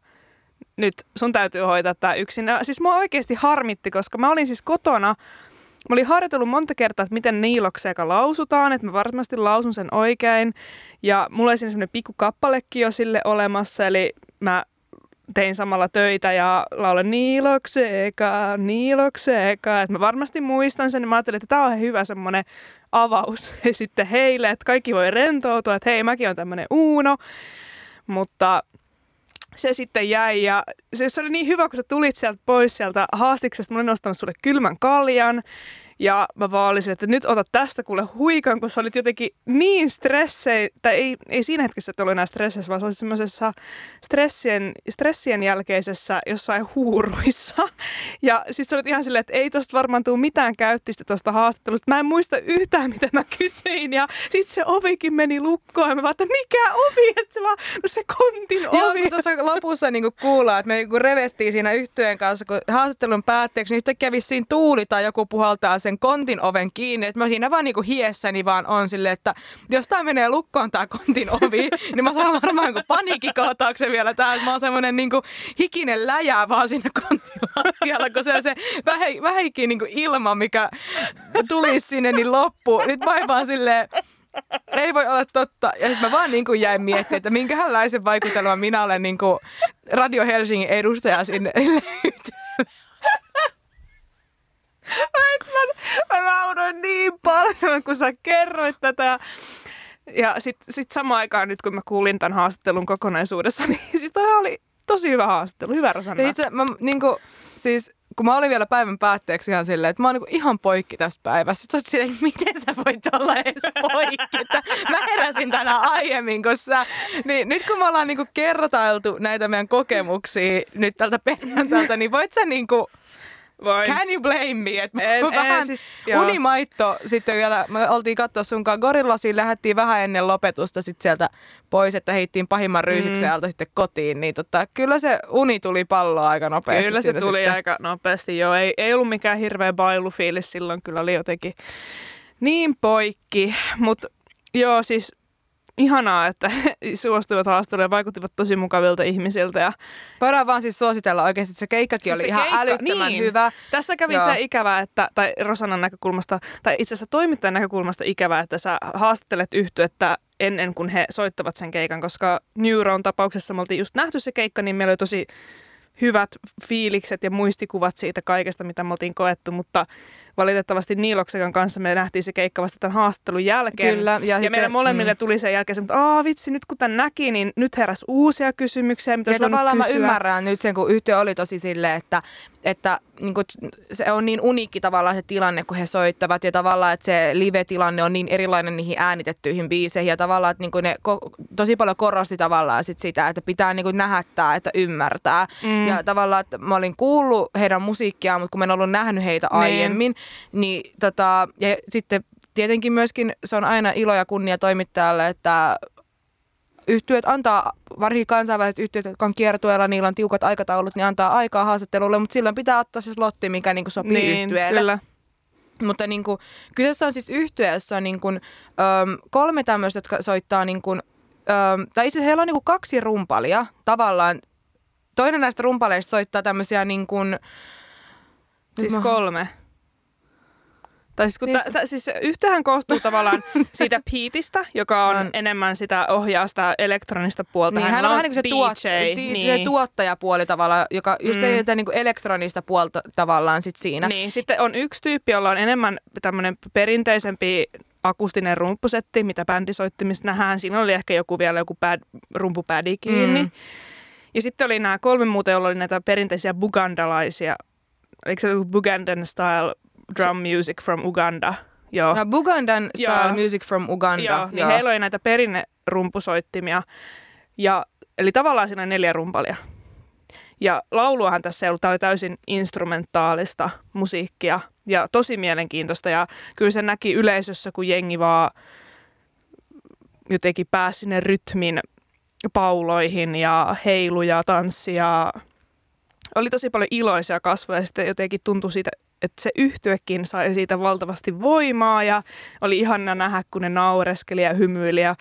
nyt sun täytyy hoitaa tää yksin. Ja siis mua oikeasti harmitti, koska mä olin siis kotona, Mä olin harjoitellut monta kertaa, että miten niilokseeka lausutaan, että mä varmasti lausun sen oikein. Ja mulla oli siinä semmoinen pikku kappalekin jo sille olemassa, eli mä tein samalla töitä ja laulan niilokseeka, niilokseeka. Että mä varmasti muistan sen, ja mä ajattelin, että tää on hyvä semmoinen avaus ja *laughs* sitten heille, että kaikki voi rentoutua, että hei, mäkin on tämmöinen Uuno. Mutta se sitten jäi ja se, se oli niin hyvä, kun sä tulit sieltä pois sieltä haastiksesta. Mä olin nostanut sulle kylmän kaljan ja mä vaan olisin, että nyt ota tästä kuule huikan, kun sä olit jotenkin niin stressei, tai ei, ei siinä hetkessä, että ollut enää stressissä, vaan se oli semmoisessa stressien, stressien jälkeisessä jossain huuruissa. Ja sit sä olit ihan silleen, että ei tosta varmaan tule mitään käyttistä tosta haastattelusta. Mä en muista yhtään, mitä mä kysyin ja sit se ovikin meni lukkoon ja mä vaan, että mikä ovi? Ja se vaan, no se kontin Joo, ovi. kun tuossa lopussa niinku kuullaan, että me niinku revettiin siinä yhtyeen kanssa, kun haastattelun päätteeksi, niin yhtäkkiä vissiin tuuli tai joku puhaltaa sen kontin oven kiinni. Että mä siinä vaan niinku hiessäni vaan on silleen, että jos tää menee lukkoon tää kontin ovi, *laughs* niin mä saan varmaan kuin paniikkikohtauksen vielä tää. että Mä oon semmonen niinku hikinen läjää vaan siinä kontin lattialla, kun se on se vähe, vähäkin niinku ilma, mikä tulisi sinne, niin loppuu. Nyt vaan silleen, ei voi olla totta. Ja sitten mä vaan niin kuin jäin miettimään, että minkälaisen vaikutelman minä olen niin kuin Radio Helsingin edustaja sinne *laughs* Mä nauroin niin paljon, kun sä kerroit tätä. Ja sitten sit samaan aikaan nyt, kun mä kuulin tämän haastattelun kokonaisuudessa, *laughs* niin siis toi oli tosi hyvä haastattelu. Hyvä Rosanna. Itse, mä, niinku, siis, kun mä olin vielä päivän päätteeksi ihan silleen, että mä oon niinku ihan poikki tästä päivästä. Sitten sä oot silleen, miten sä voit olla edes poikki? Että mä heräsin tänään aiemmin kuin sä. Niin nyt kun me ollaan niinku kertailtu näitä meidän kokemuksia nyt tältä perjantailta, niin voit sä niinku, Voin. can you blame me? Että En- en, vähän siis, joo. unimaitto sitten vielä, me oltiin katsoa sunkaan Gorillasiin, lähdettiin vähän ennen lopetusta sitten sieltä pois, että heittiin pahimman ryysiksen Mm. sitten kotiin, niin tota, kyllä se uni tuli palloa aika nopeasti. Kyllä se tuli sitten. aika nopeasti, joo. Ei, ei ollut mikään hirveä bailufiilis silloin, kyllä oli jotenkin niin poikki. Mutta joo, siis ihanaa, että *laughs* suostuivat haastatteluun ja vaikuttivat tosi mukavilta ihmisiltä. Ja Voidaan vaan siis suositella oikeasti, että se keikkakin Siis oli se ihan keikka- älyttömän niin. hyvä. Tässä kävi Joo. se ikävää, että, tai Rosannan näkökulmasta, tai itse asiassa toimittajan näkökulmasta ikävää, että sä haastattelet yhtyettä ennen kuin he soittavat sen keikan, koska Neuron tapauksessa me oltiin just nähty se keikka, niin meillä oli tosi hyvät fiilikset ja muistikuvat siitä kaikesta, mitä me oltiin koettu, mutta valitettavasti Niiloksekan kanssa me nähtiin se keikka vasta tämän haastattelun jälkeen. Kyllä, ja Ja, sitten- meille molemmille mm. tuli sen jälkeen se, että Aa, vitsi, nyt kun tämän näki, niin nyt heräsi uusia kysymyksiä, mitä Ja tavallaan mä kysyä. ymmärrän nyt sen, kun yhtiö oli tosi silleen, että, että niin kuin, se on niin uniikki tavallaan se tilanne, kun he soittavat ja tavallaan, että se live-tilanne on niin erilainen niihin äänitettyihin biiseihin ja tavallaan, että niin kuin ne ko- tosi paljon korosti tavallaan sit sitä, että pitää niin kuin nähdä tämä, että ymmärtää. Mm. Ja tavallaan, että mä olin kuullut heidän musiikkiaan, mutta kun mä en ollut nähnyt heitä Niin. aiemmin, niin tota, ja sitten tietenkin myöskin se on aina ilo ja kunnia toimittajalle, että yhtiöt antaa, varsinkin kansainväliset yhtiöt, jotka on kiertueella, niillä on tiukat aikataulut, niin antaa aikaa haastattelulle, mutta silloin pitää ottaa se slotti, mikä niin sopii niin, yhtyeelle. kyllä. Mutta niin kuin, kyseessä on siis yhtye, jossa on niin kuin, öm, kolme tämmöistä, jotka soittaa, niin kuin, öm, tai itse asiassa heillä on niin kuin kaksi rumpalia tavallaan. Toinen näistä rumpaleista soittaa tämmöisiä niin kuin, Siis Mä- kolme. Tai siis, kun Siis-. Ta, siis yhtähän koostuu tavallaan *laughs* siitä Peteistä, joka on, On. enemmän sitä ohjaa sitä elektronista puolta. Niin, hän on vähän niin kuin se, tuot, niin. se tuottajapuoli tavallaan, joka just Mm. mm. niin kuin elektronista puolta tavallaan sit siinä. Niin, sitten on yksi tyyppi, jolla on enemmän tämmöinen perinteisempi akustinen rumpusetti, mitä bändisoittimissa nähdään. Siinä oli ehkä joku vielä joku pad, rumpupädi kiinni. Mm. Mm. Ja sitten oli nämä kolme muuta, joilla oli näitä perinteisiä bugandalaisia, eikö se ollut Bugandan style drum music from Uganda? Joo. No, Bugandan style Joo. music from Uganda. Joo, niin heillä oli näitä perinnerumpusoittimia. Ja, eli tavallaan siinä on neljä rumpalia. Ja lauluahan tässä ei ollut, tämä oli täysin instrumentaalista musiikkia ja tosi mielenkiintoista. Ja kyllä se näki yleisössä, kun jengi vaan jotenkin pääsi sinne rytmin pauloihin ja heilu ja tanssi ja oli tosi paljon iloisia kasvoja ja sitten jotenkin tuntui siitä, että se yhtyekin sai siitä valtavasti voimaa ja oli ihana nähdä, kun ne naureskeli ja hymyili ja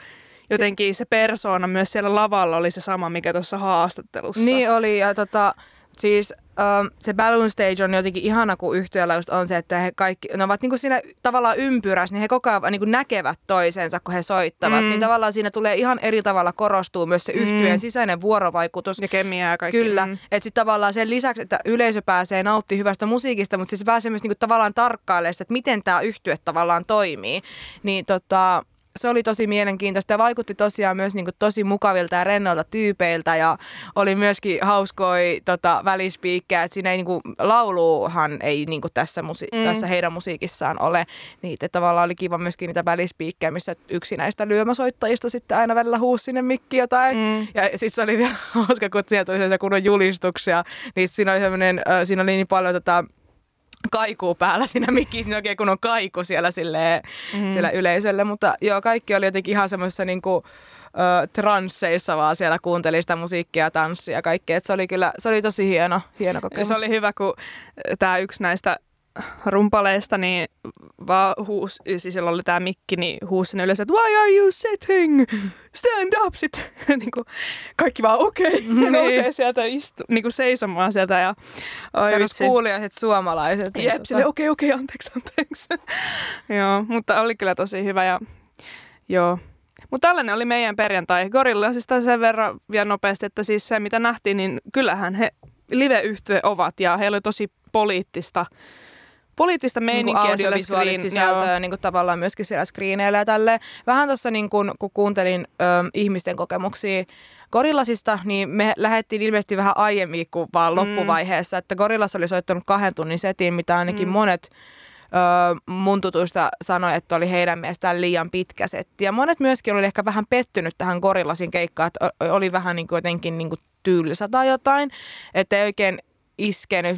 jotenkin se persoona myös siellä lavalla oli se sama, mikä tuossa haastattelussa. Niin oli, ja tota, siis um, se Balloon Stage on jotenkin ihana, kun yhtiöllä just on se, että he kaikki, ne ovat niinku siinä tavallaan ympyrässä, niin he koko ajan niinku näkevät toisensa, kun he soittavat. Mm. Niin tavallaan siinä tulee ihan eri tavalla korostuu myös se yhtyeen Mm. sisäinen vuorovaikutus. Ja kemiaa kaikki. Kyllä, Mm. että sitten tavallaan sen lisäksi, että yleisö pääsee nauttimaan hyvästä musiikista, mutta sitten se pääsee myös niinku tavallaan tarkkailemaan, että miten tämä yhtye tavallaan toimii. Niin tota, se oli tosi mielenkiintoista ja vaikutti tosiaan myös niinku tosi mukavilta ja rennoilta tyypeiltä ja oli myöskin hauskoi tota, välispiikkejä, että siinä ei niinku, lauluhan ei niinku tässä, musi- Mm. tässä heidän musiikissaan ole. Niitä tavallaan oli kiva myöskin niitä välispiikkejä, missä yksi näistä lyömäsoittajista sitten aina välillä huusi sinne mikki jotain. Mm. Ja sitten se oli *laughs* vielä hauska, kun siellä tuli kunnon julistuksia. Niin siinä oli, siinä oli niin paljon tota, kaikuu päällä siinä mikkiin, siinä oikein kun on kaiku siellä, silleen, Mm. siellä yleisölle. Mutta joo, kaikki oli jotenkin ihan semmoisessa niinku, ö, transseissa vaan siellä kuunteli sitä musiikkia ja tanssia ja kaikkea. Et se oli kyllä, se oli tosi hieno, hieno Ja kokemus. se oli hyvä, kun tämä yksi näistä rumpaleista, niin vaan huus, siis sillä oli tämä mikki, niin huusi sinne yleensä, että why are you sitting? Stand up! Sitten *laughs* niin kuin, kaikki vaan okei, okay. *laughs* Niin. nousee sieltä istu, niin kuin seisomaan sieltä. Ja, oi Perus kuulijaiset suomalaiset. niin Jep, tota- okei, okei, anteeksi, anteeksi. *laughs* joo, mutta oli kyllä tosi hyvä ja joo. Mutta tällainen oli meidän perjantai. Gorilla siis sen verran vielä nopeasti, että siis se mitä nähtiin, niin kyllähän he live-yhtye ovat ja heillä oli tosi poliittista poliittista niinku meininkiä siellä audiovisuaalista screen- sisältöä joo. niin kuin tavallaan myöskin siellä screeneillä ja tälleen. Vähän tuossa niin kun, kun kuuntelin ö, ihmisten kokemuksia Gorillasista, niin me lähdettiin ilmeisesti vähän aiemmin kuin vaan Mm. loppuvaiheessa, että Gorillas oli soittanut kahden tunnin setin, mitä ainakin Mm. monet ö, mun tutuista sanoi, että oli heidän mielestään liian pitkä setti. Ja monet myöskin oli ehkä vähän pettynyt tähän Gorillasin keikkaan, että oli vähän niin kuin jotenkin niin kuin tylsä tai jotain, että ei oikein iskenyt.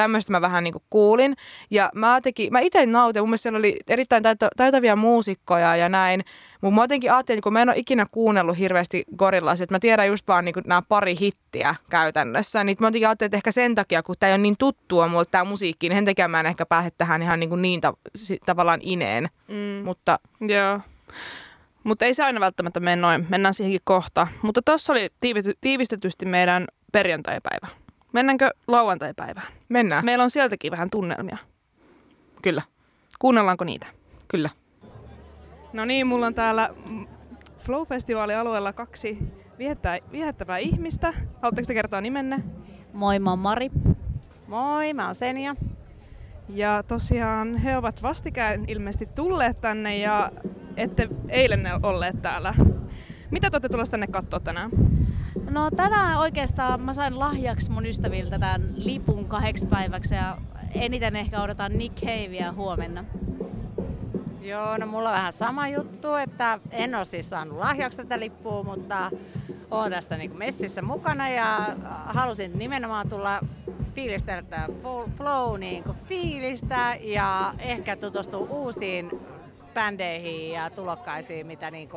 Tämmöistä mä vähän niin kuin kuulin. Ja mä, teki, mä itse nautin, mun mielestä siellä oli erittäin taita, taitavia muusikkoja ja näin. Mutta mä jotenkin ajattelin, että kun mä en ole ikinä kuunnellut hirveästi Gorillasia, että mä tiedän just vaan niin nämä pari hittiä käytännössä, niin mä jotenkin ajattelin, että ehkä sen takia, kun tämä ei ole niin tuttua mulle tämä musiikki, niin sen takia mä en ehkä pääse tähän ihan niin, kuin niin ta- si- tavallaan ineen. Mm. Mutta Joo. Mutta ei se aina välttämättä mene noin. Mennään siihenkin kohta. Mutta tuossa oli tiivistetysti meidän perjantaipäivä. Mennäänkö lauantaipäivään? mennään. Meillä on sieltäkin vähän tunnelmia. Kyllä, Kuunnellaanko niitä? kyllä. No niin, mulla on täällä Flow-festivaalialueella kaksi viettää, viehättävää ihmistä. Haluatteko te kertoa nimenne? Moi, mä oon Mari. Moi, mä oon Senja. Ja tosiaan he ovat vastikään ilmeisesti tulleet tänne ja ette eilen olleet täällä. Mitä te olette tulossa tänne katsoa tänään? No tänään oikeastaan mä sain lahjaksi mun ystäviltä tämän lipun kahdeksi päiväksi ja eniten ehkä odotan Nick Caveä huomenna. Joo, no mulla on vähän sama juttu, että en ole siis saanut lahjaksi tätä lippua, mutta oon tässä niin messissä mukana ja halusin nimenomaan tulla fiilistellä tätä flow niin fiilistä ja ehkä tutustua uusiin bändeihin ja tulokkaisiin, mitä niin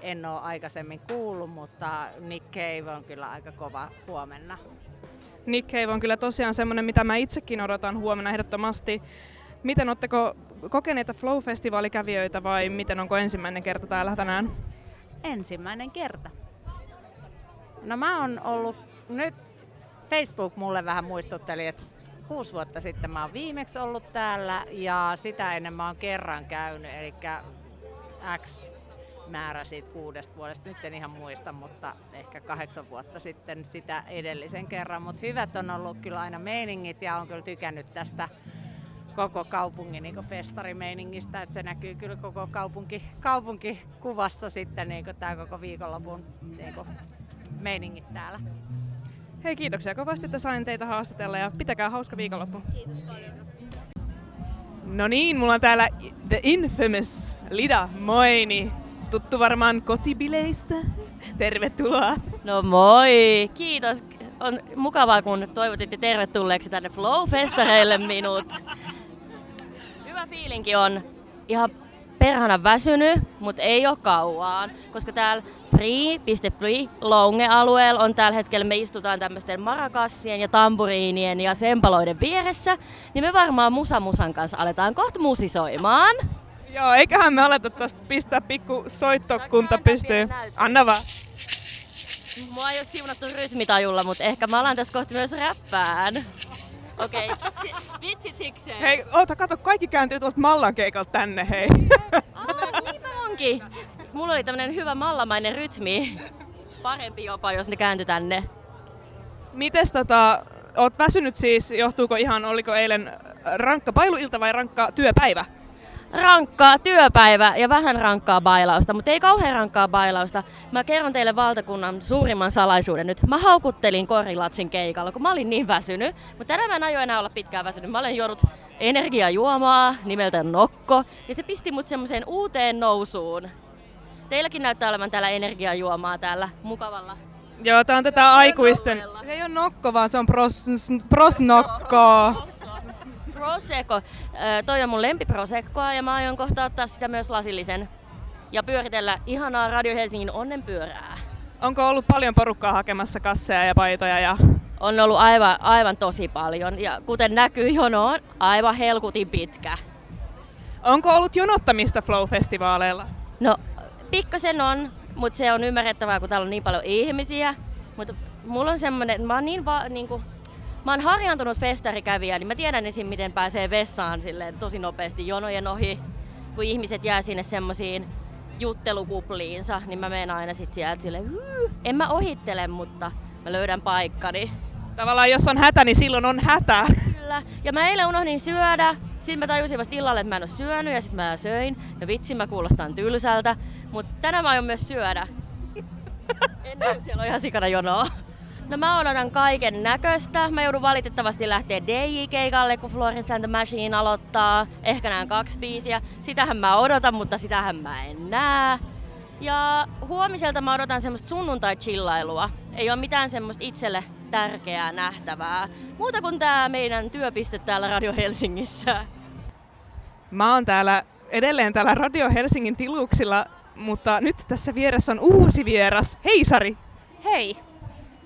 en ole aikaisemmin kuullut, mutta Nick Cave on kyllä aika kova huomenna. Nick Cave on kyllä tosiaan semmoinen, mitä mä itsekin odotan huomenna ehdottomasti. Miten oletteko kokeneita Flow-festivaalikävijöitä vai miten onko ensimmäinen kerta täällä tänään? Ensimmäinen kerta. No mä oon ollut, nyt Facebook mulle vähän muistutteli, että kuusi vuotta sitten mä oon viimeksi ollut täällä ja sitä ennen mä oon kerran käynyt, eli X määrä siitä kuudesta vuodesta, nyt en ihan muista, mutta ehkä kahdeksan vuotta sitten sitä edellisen kerran. Mutta hyvät on ollut kyllä aina meiningit ja on kyllä tykännyt tästä koko kaupungin niin festarimeiningistä, että se näkyy kyllä koko kaupunki, kaupunkikuvassa sitten niin tämä koko viikonlopun niin meiningit täällä. Hei kiitoksia kovasti, että sain teitä haastatella ja pitäkää hauska viikonloppu. Kiitos paljon. No niin, mulla on täällä The Infamous Lida Moini. Tuttu varmaan kotibileistä. Tervetuloa. No moi! Kiitos. On mukavaa, kun toivotitte tervetulleeksi tänne Flow-festareille minut. Hyvä fiilinki on. Ihan perhana väsynyt, mutta ei ole kauan, koska täällä free.free Longe-alueella on tällä hetkellä, me istutaan tämmöisten marakassien ja tamburiinien ja sempaloiden vieressä, niin me varmaan Musa Musan kanssa aletaan kohta musisoimaan. Joo, eiköhän me aleta tosta pistää pikku soittokunta pystyyn. Anna vaan. Mua ei ole siunattu rytmitajulla, mutta ehkä mä alan tässä kohta myös räppään. Okei, *laughs* okay. vitsit sikseen. Hei, oota, kato, kaikki kääntyy tuolta Mallan keikalta tänne, hei. Aa, niinpä onkin. Mulla oli tämmönen hyvä mallamainen rytmi. Parempi jopa, jos ne kääntyi tänne. Mites tota, oot väsynyt siis, johtuuko ihan, oliko eilen rankka pailuilta vai rankka työpäivä? Rankkaa työpäivä ja vähän rankkaa bailausta, mutta ei kauhean rankkaa bailausta. Mä kerron teille valtakunnan suurimman salaisuuden nyt. Mä haukuttelin Korilatsin keikalla, kun mä olin niin väsynyt. Mutta tänään mä en aio enää olla pitkään väsynyt. Mä olen juonut energiajuomaa nimeltä Nokko ja se pisti mut semmoiseen uuteen nousuun. Teilläkin näyttää olevan täällä energiajuomaa täällä mukavalla. Joo, tää on tätä aikuisten... Se ei ole nokko, vaan se on pros. Prosecco. Toi on mun lempiprosekkoa ja mä aion kohta ottaa sitä myös lasillisen. Ja pyöritellä ihanaa Radio Helsingin onnenpyörää. Onko ollut paljon porukkaa hakemassa kasseja ja paitoja ja On ollut aivan, aivan tosi paljon ja kuten näkyy, jono on aivan helkutin pitkä. onko ollut jonottamista Flow-festivaaleilla? No, pikkasen on, mutta se on ymmärrettävää, kun täällä on niin paljon ihmisiä. Mutta mulla on semmonen, että mä oon niin, va, niin kuin, mä oon harjaantunut festarikävijä, niin mä tiedän esim. miten pääsee vessaan silleen tosi nopeasti jonojen ohi. Kun ihmiset jää sinne semmosiin juttelukupliinsa, niin mä menen aina sit sieltä silleen, "Hyy." en mä ohittele, mutta mä löydän paikkani. Tavallaan jos on hätä, niin silloin on hätä. Kyllä. Ja mä eilen unohdin syödä Sitten mä tajusin vasta illalla, että mä en ole syönyt ja sitten mä söin. Ja vitsi, mä kuulostan tylsältä. Mutta tänään mä aion myös syödä. *laughs* Ennen kuin siellä on ihan sikana jonoa. No mä odotan kaiken näköistä. Mä joudun valitettavasti lähteä DJ-keikalle, kun Florence and the Machine aloittaa. Ehkä näen kaksi biisiä. Sitähän mä odotan, mutta sitähän mä en näe. Ja huomiselta mä odotan semmoista sunnuntai-chillailua. Ei ole mitään semmoista itselle tärkeää nähtävää. Muuta kuin tää meidän työpiste täällä Radio Helsingissä. Mä oon täällä edelleen täällä Radio Helsingin tiluksilla, mutta nyt tässä vieressä on uusi vieras. Hei Sari! Hei!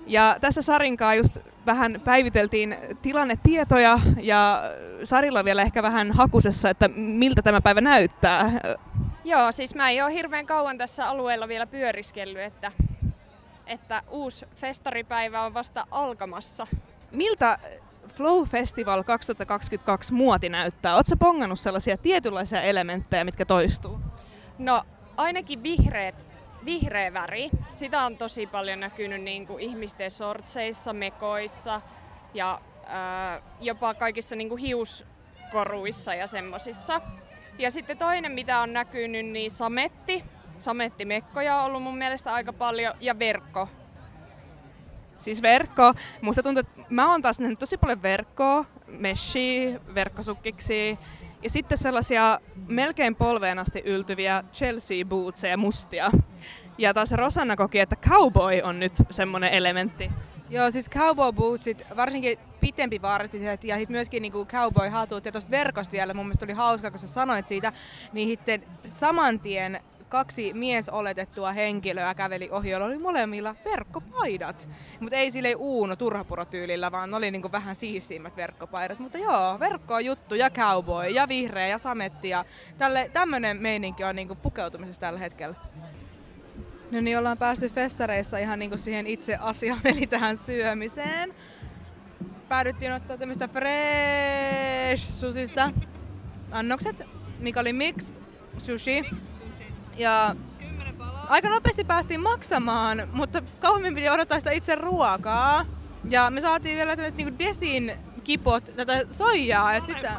Ja tässä Sarinkaa just vähän päiviteltiin tilannetietoja ja Sarilla vielä ehkä vähän hakusessa, että miltä tämä päivä näyttää. Joo, siis mä en ole hirveän kauan tässä alueella vielä pyöriskellyt, että, että uusi festaripäivä on vasta alkamassa. Miltä Flow Festival 2022 muoti näyttää? Oletko pongannut sellaisia tietynlaisia elementtejä, mitkä toistuu? No ainakin vihreät, vihreä väri. Sitä on tosi paljon näkynyt niin kuin ihmisten sortseissa, mekoissa ja ää, jopa kaikissa niin kuin hiuskoruissa ja semmosissa. Ja sitten toinen, mitä on näkynyt, niin sametti. Samettimekkoja on ollut mun mielestä aika paljon ja verkko. Siis verkko. Musta tuntuu, että mä oon taas nähnyt tosi paljon verkkoa, meshi, verkkosukkiksi ja sitten sellaisia melkein polveen asti yltyviä Chelsea bootseja mustia. Ja taas Rosanna koki, että cowboy on nyt semmonen elementti. Joo, siis cowboy bootsit, varsinkin pitempi vartiset ja myöskin niinku cowboy hatut. Ja tuosta verkosta vielä mun mielestä oli hauska, kun sä sanoit siitä, niin sitten saman tien kaksi mies oletettua henkilöä käveli ohi, joilla oli molemmilla verkkopaidat. Mutta ei sille Uuno turhapuro-tyylillä, vaan ne oli niinku vähän siistiimmät verkkopaidat. Mutta joo, verkko on juttu ja cowboy ja vihreä ja sametti ja tälle, tämmönen meininki on niinku pukeutumisessa tällä hetkellä. No niin, ollaan päästy festareissa ihan niinku siihen itse asiaan, *laughs* eli tähän syömiseen. Päädyttiin ottaa tämmöistä fresh susista annokset, mikä oli mixed sushi. Ja aika nopeasti päästiin maksamaan, mutta kauemmin piti odottaa sitä itse ruokaa. Ja me saatiin vielä tämmöiset niinku desin kipot, tätä soijaa. Et sitä...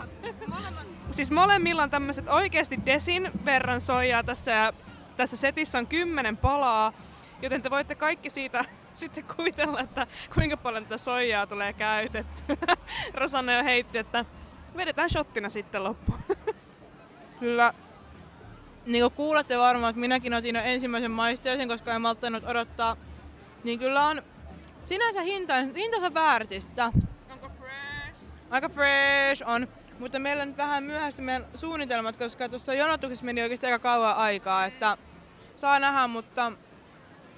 Siis molemmilla on tämmöiset oikeasti desin verran soijaa tässä ja tässä setissä on kymmenen palaa, joten te voitte kaikki siitä *laughs* sitten kuvitella, että kuinka paljon tätä soijaa tulee käytetty. *laughs* Rosanna jo heitti, että vedetään shottina sitten loppuun. *laughs* Kyllä. Niin kuin kuulette varmaan, että minäkin otin jo ensimmäisen maisteisen, koska en malttanut odottaa. Niin kyllä on sinänsä hinta, hintansa väärtistä. Onko fresh? Aika fresh on. Mutta meillä nyt vähän myöhästy meidän suunnitelmat, koska tuossa jonotuksessa meni oikeasti aika kauan aikaa, että saa nähdä, mutta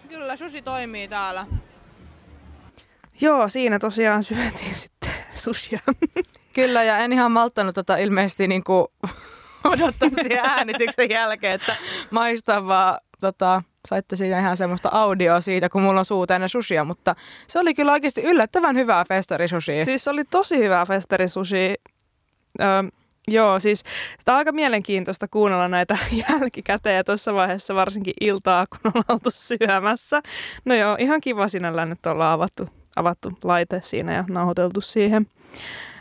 kyllä sushi toimii täällä. Joo, siinä tosiaan syötiin sitten sushia. Kyllä, ja en ihan malttanut tota ilmeisesti niin kuin *laughs* odottaa siihen äänityksen jälkeen, että maistan vaan tota, saitte siinä ihan semmoista audioa siitä, kun mulla on suu täynnä sushia, mutta se oli kyllä oikeasti yllättävän hyvää festarisushia. Siis oli tosi hyvää festarisushi. Öö, joo, siis tämä on aika mielenkiintoista kuunnella näitä *laughs* jälkikäteen tuossa vaiheessa varsinkin iltaa, kun ollaan oltu syömässä. No joo, ihan kiva sinällään, että ollaan avattu, avattu laite siinä ja nauhoiteltu siihen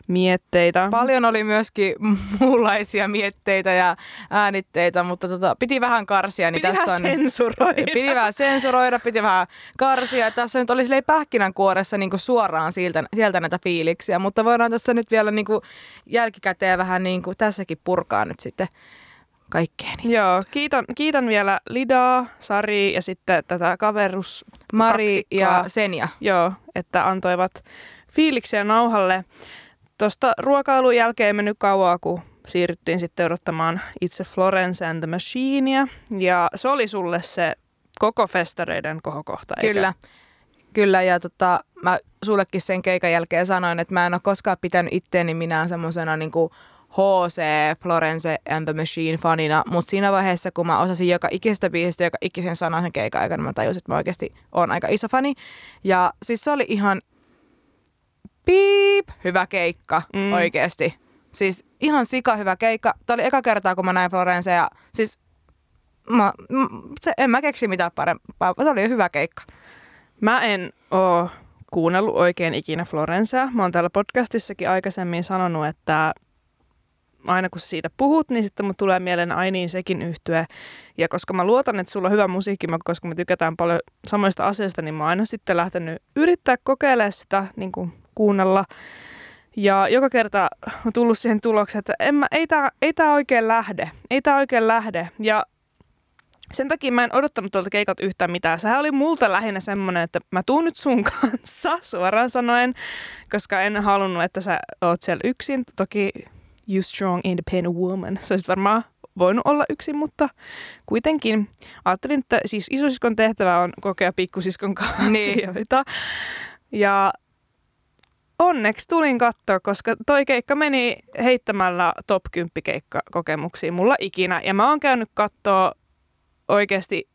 mietteitä. Paljon oli myöskin *laughs* muunlaisia mietteitä ja äänitteitä, mutta tota, piti vähän karsia. Niin Piti tässä vähän on, sensuroida. *laughs* Piti vähän sensuroida, piti vähän karsia. Tässä nyt oli silleen pähkinänkuoressa niin suoraan sieltä, sieltä näitä fiiliksiä, mutta voidaan tässä nyt vielä niin kuin jälkikäteen vähän niin kuin tässäkin purkaa nyt sitten kaikkea. Niin. Joo, kiitän, kiitän vielä Lidaa, Sari ja sitten tätä kaverus Mari ja Senja. Joo, että antoivat fiiliksiä nauhalle. Tuosta ruokailun jälkeen ei mennyt kauaa, kun siirryttiin sitten odottamaan itse Florence and the Machinea. Ja se oli sulle se koko festareiden kohokohta? Kyllä. Kyllä, ja tota, mä sullekin sen keikan jälkeen sanoin, että mä en ole koskaan pitänyt itteeni minään semmoisena niin HC Florence and the Machine fanina, mutta siinä vaiheessa, kun mä osasin joka ikisestä biisistä, joka ikisen sanan sen keikan aikana, mä tajusin, että mä oikeasti oon aika iso fani. Ja siis se oli ihan piip hyvä keikka mm. oikeasti. Siis ihan sika hyvä keikka. Tämä oli eka kertaa, kun mä näin Florence ja siis mä, se, en mä keksi mitään parempaa. Se oli hyvä keikka. Mä en oo kuunnellut oikein ikinä Florencea. Mä oon täällä podcastissakin aikaisemmin sanonut, että aina kun siitä puhut, niin sitten mun tulee mieleen ai niin sekin yhtyä. Ja koska mä luotan, että sulla on hyvä musiikki, koska me tykätään paljon samoista asioista, niin mä oon aina sitten lähtenyt yrittää kokeilemaan sitä, niin kuin kuunnella. Ja joka kerta on tullut siihen tulokseen, että en mä, ei tämä ei tää oikein lähde. Ei tämä oikein lähde. Ja sen takia mä en odottanut tuolta keikat yhtään mitään. Sehän oli multa lähinnä semmoinen, että mä tuun nyt sun *laughs* kanssa suoraan sanoen, koska en halunnut, että sä oot siellä yksin. Toki you strong independent woman. Se olisi varmaan voinut olla yksin, mutta kuitenkin ajattelin, että siis isosiskon tehtävä on kokea pikkusiskon kanssa Niin. asioita. Ja onneksi tulin katsoa, koska toi keikka meni heittämällä top 10 keikkakokemuksiin mulla ikinä. Ja mä oon käynyt katsoa oikeasti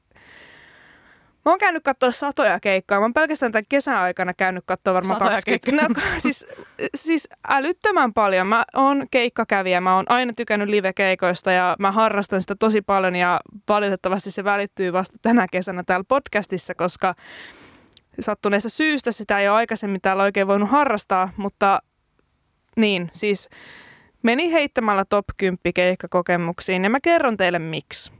Mä oon käynyt katsoa satoja keikkaa. Mä oon pelkästään tämän kesän aikana käynyt katsoa varmaan Satoja 20. No, *laughs* siis, siis älyttömän paljon. Mä oon keikkakävijä. Mä oon aina tykännyt live-keikoista ja mä harrastan sitä tosi paljon ja valitettavasti se välittyy vasta tänä kesänä täällä podcastissa, koska sattuneesta syystä sitä ei ole aikaisemmin täällä oikein voinut harrastaa, mutta niin, siis meni heittämällä top 10 keikkakokemuksiin ja mä kerron teille miksi.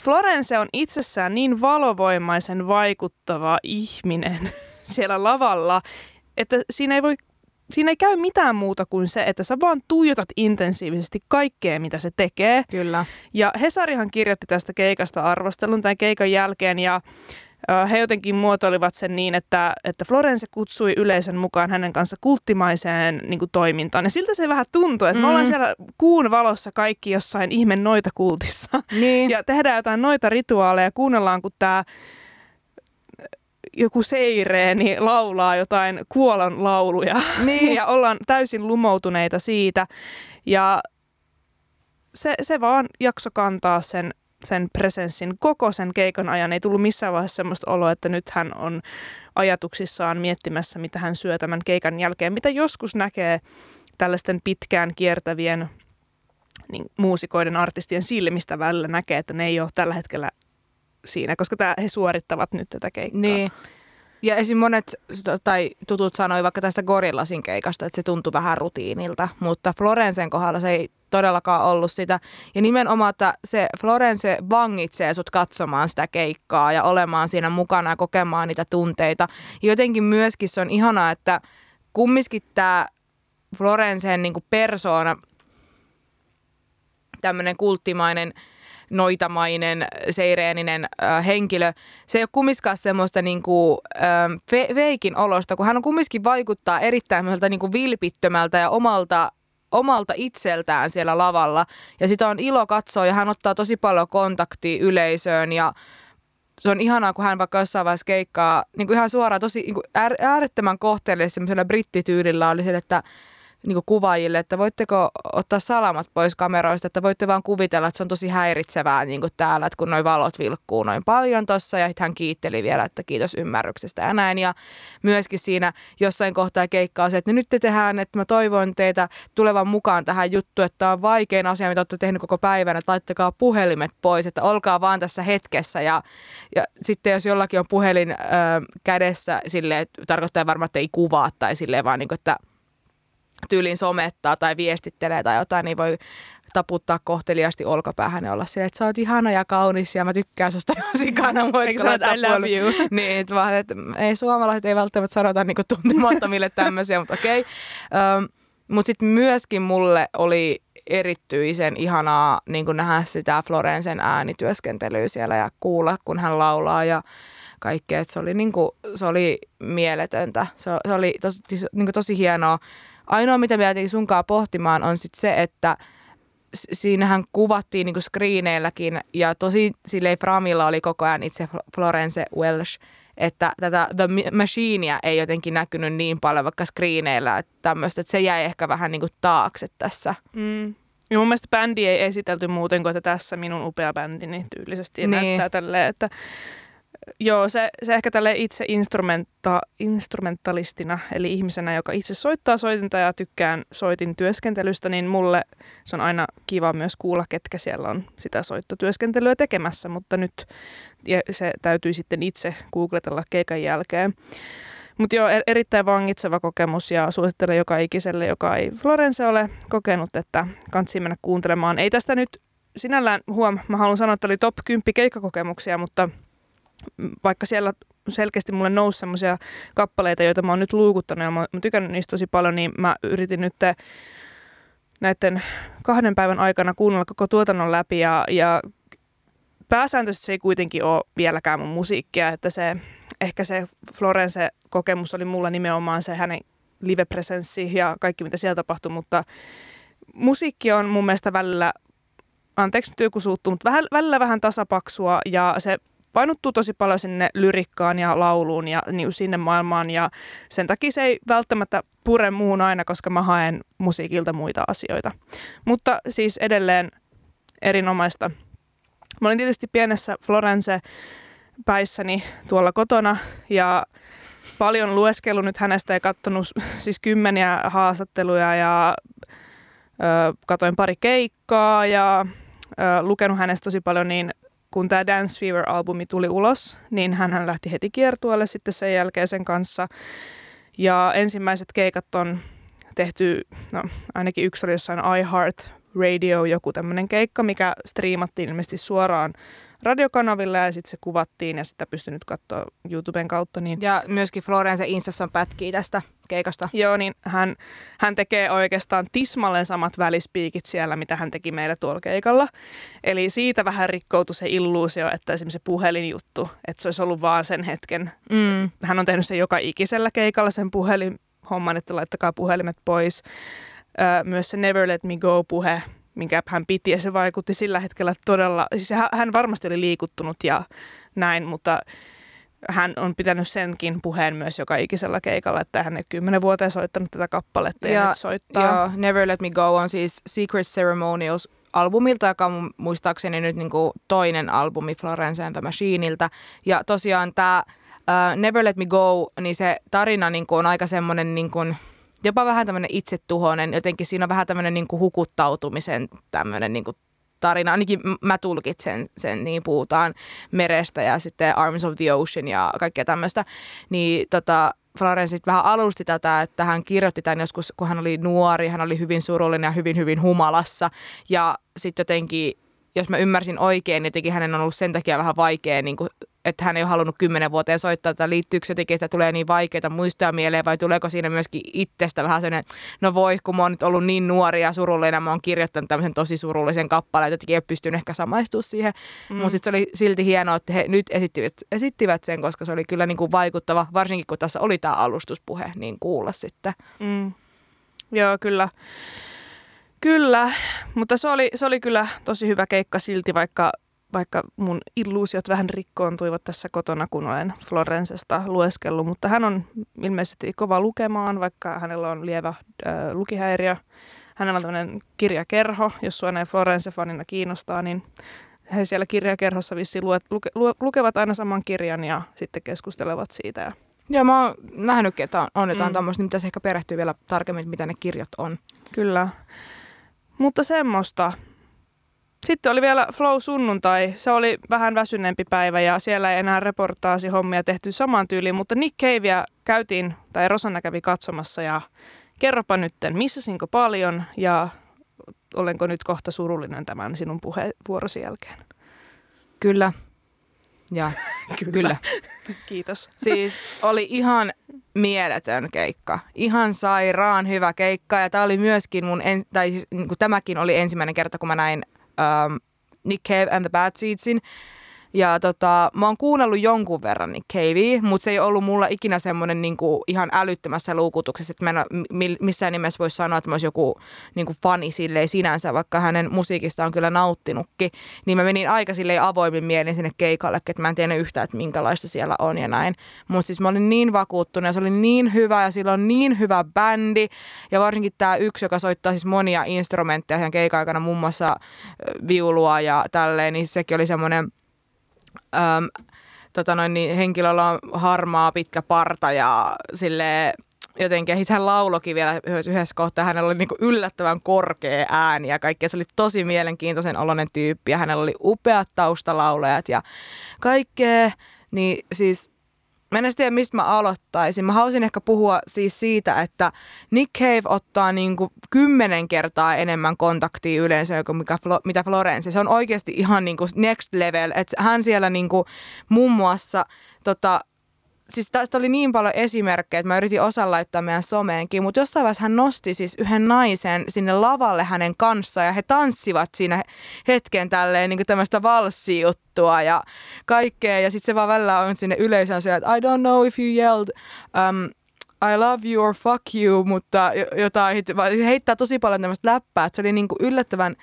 Florence on itsessään niin valovoimaisen vaikuttava ihminen *laughs* siellä lavalla, että siinä ei voi Siinä ei käy mitään muuta kuin se, että sä vaan tuijotat intensiivisesti kaikkea, mitä se tekee. Kyllä. Ja Hesarihan kirjoitti tästä keikasta arvostelun tämän keikan jälkeen ja he jotenkin muotoilivat sen niin, että, että Florence kutsui yleisön mukaan hänen kanssa kulttimaiseen niin kuin, toimintaan. Ja siltä se vähän tuntuu, että mm. me ollaan siellä kuun valossa kaikki jossain ihme noita kultissa. Niin. Ja tehdään jotain noita rituaaleja, kuunnellaan kun tämä joku seireeni laulaa jotain kuolon lauluja Niin. *laughs* ja ollaan täysin lumoutuneita siitä. Ja se, se vaan jakso kantaa sen, sen presenssin koko sen keikan ajan. Ei tullut missään vaiheessa semmoista oloa, että nyt hän on ajatuksissaan miettimässä, mitä hän syö tämän keikan jälkeen. Mitä joskus näkee tällaisten pitkään kiertävien niin, muusikoiden, artistien silmistä välillä näkee, että ne ei ole tällä hetkellä siinä, koska tää, he suorittavat nyt tätä keikkaa. Niin. Ja esim. monet tai tutut sanoi vaikka tästä Gorillasin keikasta, että se tuntui vähän rutiinilta, mutta Florencen kohdalla se ei todellakaan ollut sitä. Ja nimenomaan, että se Florence vangitsee sut katsomaan sitä keikkaa ja olemaan siinä mukana ja kokemaan niitä tunteita. Ja jotenkin myöskin se on ihanaa, että kumminkin tämä Florencen niin persoona, tämmöinen kulttimainen noitamainen, seireeninen äh, henkilö. Se ei ole kumminkaan semmoista niinku, ähm, fe- feikin olosta, kun hän on kumminkin vaikuttaa erittäin niinku vilpittömältä ja omalta omalta itseltään siellä lavalla. Ja sitä on ilo katsoa ja hän ottaa tosi paljon kontaktia yleisöön ja se on ihanaa, kun hän vaikka jossain vaiheessa keikkaa niin kuin ihan suoraan tosi niin kuin äär, äärettömän kohteelle semmoisella brittityylillä oli se, että niin kuvaajille, että voitteko ottaa salamat pois kameroista, että voitte vaan kuvitella, että se on tosi häiritsevää niin kuin täällä, että kun noin valot vilkkuu noin paljon tossa ja hän kiitteli vielä, että kiitos ymmärryksestä ja näin. Ja myöskin siinä jossain kohtaa keikkaa se, että nyt te tehdään, että mä toivon teitä tulevan mukaan tähän juttuun, että tämä on vaikein asia, mitä olette tehnyt koko päivän, että laittakaa puhelimet pois, että olkaa vaan tässä hetkessä. Ja, ja sitten jos jollakin on puhelin ö, kädessä, että tarkoittaa varmaan, että ei kuvaa tai silleen vaan niin kuin, että tyyliin somettaa tai viestittelee tai jotain, niin voi taputtaa kohteliasti olkapäähän ja olla silleen, että sä oot ihana ja kaunis ja mä tykkään susta ihan sikana. *laughs* Eikö sä I love you? *laughs* Niin, että vaan, että ei suomalaiset ei välttämättä sanota niin tuntemattomille *laughs* tämmöisiä, mutta okei. Okay. Mutta sitten myöskin mulle oli erityisen ihanaa niin nähdä sitä Florencen äänityöskentelyä siellä ja kuulla, kun hän laulaa ja kaikkea. Et se, oli niin kuin, se oli mieletöntä. Se, se oli tosi, niin kuin tosi hienoa. Ainoa, mitä me jätin sunkaan pohtimaan, on sit se, että siinähän kuvattiin niin screeneilläkin ja tosi silleen Framilla oli koko ajan itse Florence Welsh, että tätä The Machinea ei jotenkin näkynyt niin paljon vaikka screeneillä, että tämmöistä, että se jäi ehkä vähän niin kuin taakse tässä. Mm. Ja mun mielestä bändi ei esitelty muuten kuin, että tässä minun upea bändini tyylisesti niin. näyttää tälleen, että Joo, se, se ehkä tälle itse instrumenta, instrumentalistina, eli ihmisenä, joka itse soittaa soitinta ja tykkään soitin työskentelystä, niin mulle se on aina kiva myös kuulla, ketkä siellä on sitä soittotyöskentelyä tekemässä, mutta nyt ja se täytyy sitten itse googletella keikan jälkeen. Mutta joo, er- erittäin vangitseva kokemus ja suosittelen joka ikiselle, joka ei Florence ole kokenut, että kansi mennä kuuntelemaan. Ei tästä nyt sinällään, huom, mä haluan sanoa, että oli top 10 keikkakokemuksia, mutta vaikka siellä selkeästi mulle nousi semmoisia kappaleita, joita mä oon nyt luukuttanut ja mä oon tykännyt niistä tosi paljon, niin mä yritin nyt näiden kahden päivän aikana kuunnella koko tuotannon läpi ja, ja pääsääntöisesti se ei kuitenkin ole vieläkään mun musiikkia, että se, ehkä se Florence-kokemus oli mulla nimenomaan se hänen live-presenssi ja kaikki mitä siellä tapahtui, mutta musiikki on mun mielestä välillä, anteeksi nyt joku suuttuu, mutta välillä vähän tasapaksua ja se painottuu tosi paljon sinne lyrikkaan ja lauluun ja niin sinne maailmaan ja sen takia se ei välttämättä pure muuhun aina, koska mä haen musiikilta muita asioita. Mutta siis edelleen erinomaista. Mä olin tietysti pienessä Florence päissäni tuolla kotona ja paljon lueskellut nyt hänestä ja katsonut siis kymmeniä haastatteluja ja ö, katoin pari keikkaa ja ö, lukenut hänestä tosi paljon, niin kun tämä Dance Fever-albumi tuli ulos, niin hän lähti heti kiertueelle sitten sen jälkeen sen kanssa. Ja ensimmäiset keikat on tehty, no ainakin yksi oli jossain iHeart Radio, joku tämmöinen keikka, mikä striimattiin ilmeisesti suoraan radiokanavilla ja sitten se kuvattiin ja sitä pystynyt katsoa YouTuben kautta. Niin... Ja myöskin Florence Instassa on pätkiä tästä keikasta. Joo, niin hän, hän tekee oikeastaan tismalleen samat välispiikit siellä, mitä hän teki meillä tuolla keikalla. Eli siitä vähän rikkoutui se illuusio, että esimerkiksi se puhelinjuttu, että se olisi ollut vaan sen hetken. Mm. Hän on tehnyt sen joka ikisellä keikalla sen puhelinhomman, että laittakaa puhelimet pois. Myös se Never Let Me Go-puhe, minkä hän piti, ja se vaikutti sillä hetkellä todella, siis hän varmasti oli liikuttunut ja näin, mutta hän on pitänyt senkin puheen myös joka ikisellä keikalla, että hän ei kymmenen vuoteen soittanut tätä kappaletta ja, ja nyt soittaa. Joo, Never Let Me Go on siis Secret Ceremonials albumilta, joka on muistaakseni nyt niin kuin toinen albumi Florence and the Machineilta. Ja tosiaan tämä uh, Never Let Me Go, niin se tarina niin kuin on aika semmoinen niin kuin, jopa vähän tämmöinen itsetuhoinen, jotenkin siinä on vähän tämmöinen niin kuin hukuttautumisen tämmöinen niin kuin tarina, ainakin mä tulkitsen sen, niin puhutaan merestä ja sitten Arms of the Ocean ja kaikkea tämmöistä, niin tota, Florence vähän alusti tätä, että hän kirjoitti tämän joskus, kun hän oli nuori, hän oli hyvin surullinen ja hyvin, hyvin humalassa. Ja sitten jotenkin, jos mä ymmärsin oikein, niin jotenkin hänen on ollut sen takia vähän vaikea niin kuin että hän ei ole halunnut kymmenen vuoteen soittaa, että liittyykö se jotenkin, että tulee niin vaikeita muistoja mieleen vai tuleeko siinä myöskin itsestä vähän sellainen, no voi, kun mä oon nyt ollut niin nuori ja surullinen, mä oon kirjoittanut tämmöisen tosi surullisen kappaleen, että jotenkin ei pystynyt ehkä samaistumaan siihen, mm. mutta sitten se oli silti hienoa, että he nyt esittivät, esittivät sen, koska se oli kyllä niin kuin vaikuttava, varsinkin kun tässä oli tämä alustuspuhe, niin kuulla sitten. Mm. Joo, kyllä. Kyllä, mutta se oli, se oli kyllä tosi hyvä keikka silti, vaikka vaikka mun illuusiot vähän rikkoontuivat tässä kotona, kun olen Florensesta lueskellut, mutta hän on ilmeisesti kova lukemaan, vaikka hänellä on lievä äh, lukihäiriö. Hänellä on tämmöinen kirjakerho, jos sua näin Florence-fanina kiinnostaa, niin he siellä kirjakerhossa vissiin luet, luke, lukevat aina saman kirjan ja sitten keskustelevat siitä. Ja Joo, mä oon nähnytkin, että on, on jotain mm. tuommoista, niin pitäisi ehkä perehtyä vielä tarkemmin, mitä ne kirjat on. Kyllä. Mutta semmoista. Sitten oli vielä Flow sunnuntai. Se oli vähän väsyneempi päivä ja siellä ei enää reportaasihommia tehty samaan tyyliin, mutta Nick Cavea käytiin, tai Rosanna kävi katsomassa ja kerropa nytten, missasinko paljon ja olenko nyt kohta surullinen tämän sinun puheenvuorosi jälkeen? Kyllä. Ja *laughs* kyllä. kyllä. Kiitos. Siis oli ihan mieletön keikka. Ihan sairaan hyvä keikka ja tämä oli myöskin mun, en, tai siis, niin tämäkin oli ensimmäinen kerta, kun mä näin um, Nick Cave and the Bad Seedsin. Ja tota, mä oon kuunnellut jonkun verran Nick Cavea, mutta se ei ollut mulla ikinä semmoinen niinku ihan älyttömässä luukutuksessa, että mä en missään nimessä voisi sanoa, että mä olisin joku niinku fani silleen sinänsä, vaikka hänen musiikista on kyllä nauttinutkin. Niin mä menin aika silleen avoimin mielin sinne keikalle, että mä en tiedä yhtään, että minkälaista siellä on ja näin. Mutta siis mä olin niin vakuuttunut ja se oli niin hyvä ja sillä on niin hyvä bändi. Ja varsinkin tämä yksi, joka soittaa siis monia instrumentteja sen keika-aikana, muun muassa viulua ja tälleen, niin sekin oli semmoinen äm, tota noin, niin henkilöllä on harmaa pitkä parta ja sille jotenkin, hän laulokin vielä yhdessä kohtaa, hänellä oli niin yllättävän korkea ääni ja kaikkea. Se oli tosi mielenkiintoisen oloinen tyyppi ja hänellä oli upeat taustalaulajat ja kaikkea. Niin siis mä en tiedä, mistä mä aloittaisin. Mä haluaisin ehkä puhua siis siitä, että Nick Cave ottaa niinku kymmenen kertaa enemmän kontaktia yleensä kuin mikä mitä Florence. Se on oikeasti ihan niinku next level. että hän siellä niinku muun muassa tota, siis tästä oli niin paljon esimerkkejä, että mä yritin osa laittaa meidän someenkin, mutta jossain vaiheessa hän nosti siis yhden naisen sinne lavalle hänen kanssaan ja he tanssivat siinä hetken tälleen niin tämmöistä valssijuttua ja kaikkea. Ja sitten se vaan välillä on sinne yleisön se, että I don't know if you yelled um, I love you or fuck you, mutta jotain, heittää tosi paljon tämmöistä läppää, että se oli niin kuin yllättävän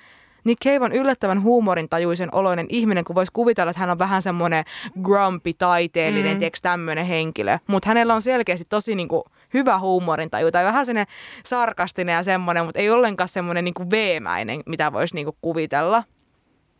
Nick Cave on yllättävän huumorintajuisen oloinen ihminen, kun voisi kuvitella, että hän on vähän semmoinen grumpy, taiteellinen, mm. tiedätkö, tämmöinen henkilö. Mutta hänellä on selkeästi tosi niinku hyvä huumorintaju tai vähän semmoinen sarkastinen ja semmoinen, mutta ei ollenkaan semmoinen niinku veemäinen, mitä voisi niinku kuvitella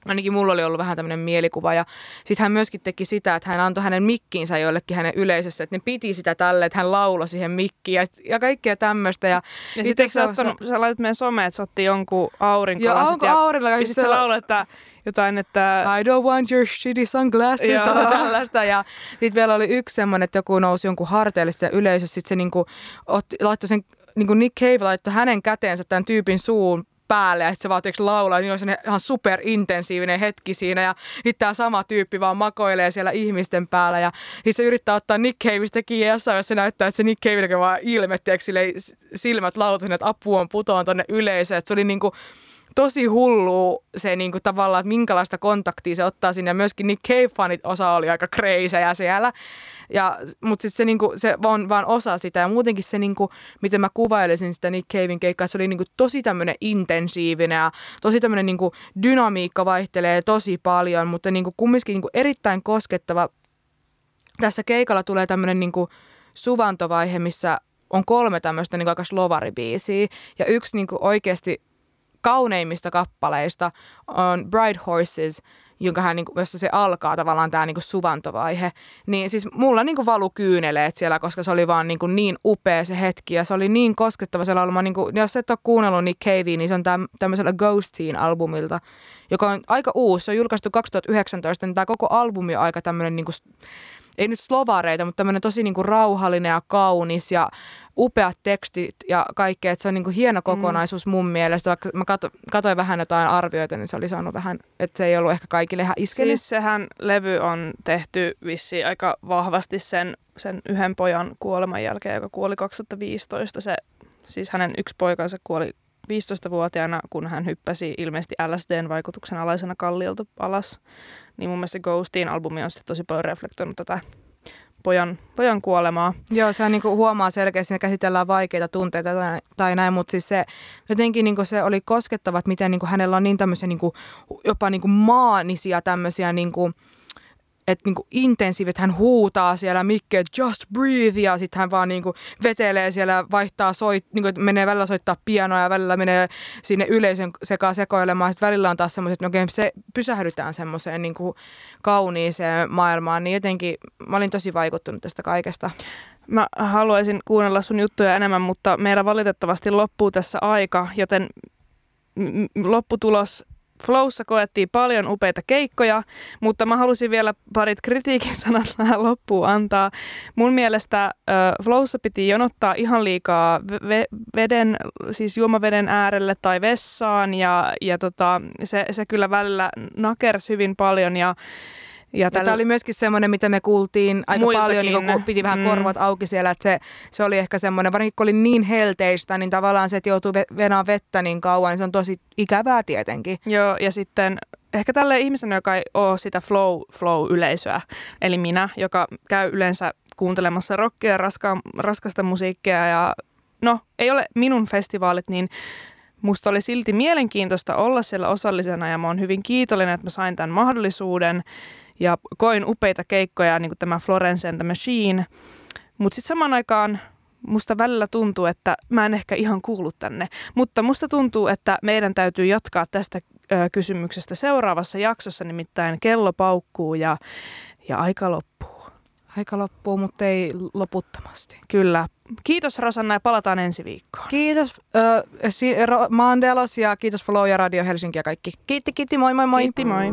ainakin mulla oli ollut vähän tämmöinen mielikuva. Ja sitten hän myöskin teki sitä, että hän antoi hänen mikkiinsä jollekin hänen yleisössä, että ne piti sitä tälle, että hän lauloi siihen mikkiin ja, ja kaikkea tämmöistä. Ja, ja sitten sä, ottanut, sä laitat meidän someen, että sä otti jonkun aurinkolasit. Joo, aurinkolasit. Ja, ja sitten sä laulat, että jotain, että... I don't want your shitty sunglasses, tai tällaista. Ja sitten vielä oli yksi semmoinen, että joku nousi jonkun harteille sitä yleisössä, sitten se niinku otti, laittoi sen, niinku Nick Cave laittoi hänen käteensä tämän tyypin suun päälle ja se vaan laulaa, niin on se ihan superintensiivinen hetki siinä ja sitten tämä sama tyyppi vaan makoilee siellä ihmisten päällä ja sitten se yrittää ottaa Nick Caveista kiinni ja jossain se näyttää, että se Nick Cave vaan ilmetteeksi silmät lautuneet, että apu on putoon tonne yleisöön, se oli niinku tosi hullu se niin kuin, tavallaan, että minkälaista kontaktia se ottaa sinne. Myöskin Nick Cave-fanit osa oli aika kreisejä siellä. Ja, mutta sitten se, niin kuin, se on vaan osa sitä. Ja muutenkin se, niin kuin, miten mä kuvailisin sitä Nick Cavein keikkaa, se oli niin kuin, tosi tämmöinen intensiivinen ja tosi tämmöinen niin kuin, dynamiikka vaihtelee tosi paljon, mutta niin kuin, kumminkin niin kuin, erittäin koskettava. Tässä keikalla tulee tämmöinen niin kuin, suvantovaihe, missä on kolme tämmöistä niin aika slovaribiisiä. Ja yksi niin oikeasti kauneimmista kappaleista on Bride Horses, jonka hän, niin kuin, jossa se alkaa tavallaan tämä niin kuin suvantovaihe. Niin siis mulla niin kuin valu kyyneleet siellä, koska se oli vaan niin, kuin niin upea se hetki ja se oli niin koskettava se laulma. Niin kuin, jos et ole kuunnellut Nick Cavea, niin se on täm, tämmöisellä Ghostiin-albumilta, joka on aika uusi. Se on julkaistu 2019, niin tämä koko albumi on aika tämmöinen niin kuin, ei nyt slovareita, mutta tämmöinen tosi niin kuin rauhallinen ja kaunis ja upeat tekstit ja kaikkea. Että se on niin kuin hieno mm. kokonaisuus mun mielestä. Vaikka mä kato, katsoin vähän jotain arvioita, niin se oli saanut vähän, että se ei ollut ehkä kaikille ihan iskenyt. Siis sehän levy on tehty vissi aika vahvasti sen, sen yhden pojan kuoleman jälkeen, joka kuoli 2015. Se, siis hänen yksi poikansa kuoli 15-vuotiaana, kun hän hyppäsi ilmeisesti LSDn vaikutuksen alaisena kalliolta alas. Niin mun mielestä Ghostin albumi on sitten tosi paljon reflektoinut tätä pojan, pojan kuolemaa. Joo, se niin huomaa selkeästi, että käsitellään vaikeita tunteita tai, tai näin, mutta siis se jotenkin niin se oli koskettava, että miten niin hänellä on niin tämmöisiä niin jopa niin maanisia tämmöisiä niin kuin, että niinku intensiivi, että hän huutaa siellä mikkeen, just breathe, ja sitten hän vaan niinku vetelee siellä, vaihtaa, soit, niinku, menee välillä soittaa pianoa ja välillä menee sinne yleisön sekaan sekoilemaan. Sitten välillä on taas semmoiset, että okay, se pysähdytään semmoiseen niinku kauniiseen maailmaan, niin jotenkin mä olin tosi vaikuttunut tästä kaikesta. Mä haluaisin kuunnella sun juttuja enemmän, mutta meillä valitettavasti loppuu tässä aika, joten lopputulos Flowssa koettiin paljon upeita keikkoja, mutta mä halusin vielä parit kritiikin sanat tähän loppuun antaa. Mun mielestä Flowssa piti jonottaa ihan liikaa ve- veden, siis juomaveden äärelle tai vessaan ja, ja tota, se, se kyllä välillä nakers hyvin paljon ja ja, ja tämä oli myöskin semmoinen, mitä me kuultiin aika Muiltakin. paljon, niin kun piti vähän mm. korvat auki siellä, että se, se oli ehkä semmoinen, varsinkin kun oli niin helteistä, niin tavallaan se, että joutuu venaan vettä niin kauan, niin se on tosi ikävää tietenkin. Joo, ja sitten ehkä tälle ihmisen, joka ei ole sitä flow, flow-yleisöä, eli minä, joka käy yleensä kuuntelemassa rockia ja raska, raskasta musiikkia ja no, ei ole minun festivaalit, niin musta oli silti mielenkiintoista olla siellä osallisena ja mä oon hyvin kiitollinen, että mä sain tämän mahdollisuuden ja koin upeita keikkoja, niin kuin tämä Florence and the Machine. Mutta sitten samaan aikaan musta välillä tuntuu, että mä en ehkä ihan kuulu tänne. Mutta musta tuntuu, että meidän täytyy jatkaa tästä ö, kysymyksestä seuraavassa jaksossa, nimittäin kello paukkuu ja, ja aika loppuu. Aika loppuu, mutta ei loputtomasti. Kyllä. Kiitos Rosanna ja palataan ensi viikkoon. Kiitos äh, si- Mandelos ja kiitos Flow ja Radio Helsinki ja kaikki. Kiitti, kiitti, moi moi moi. Kiitti, moi.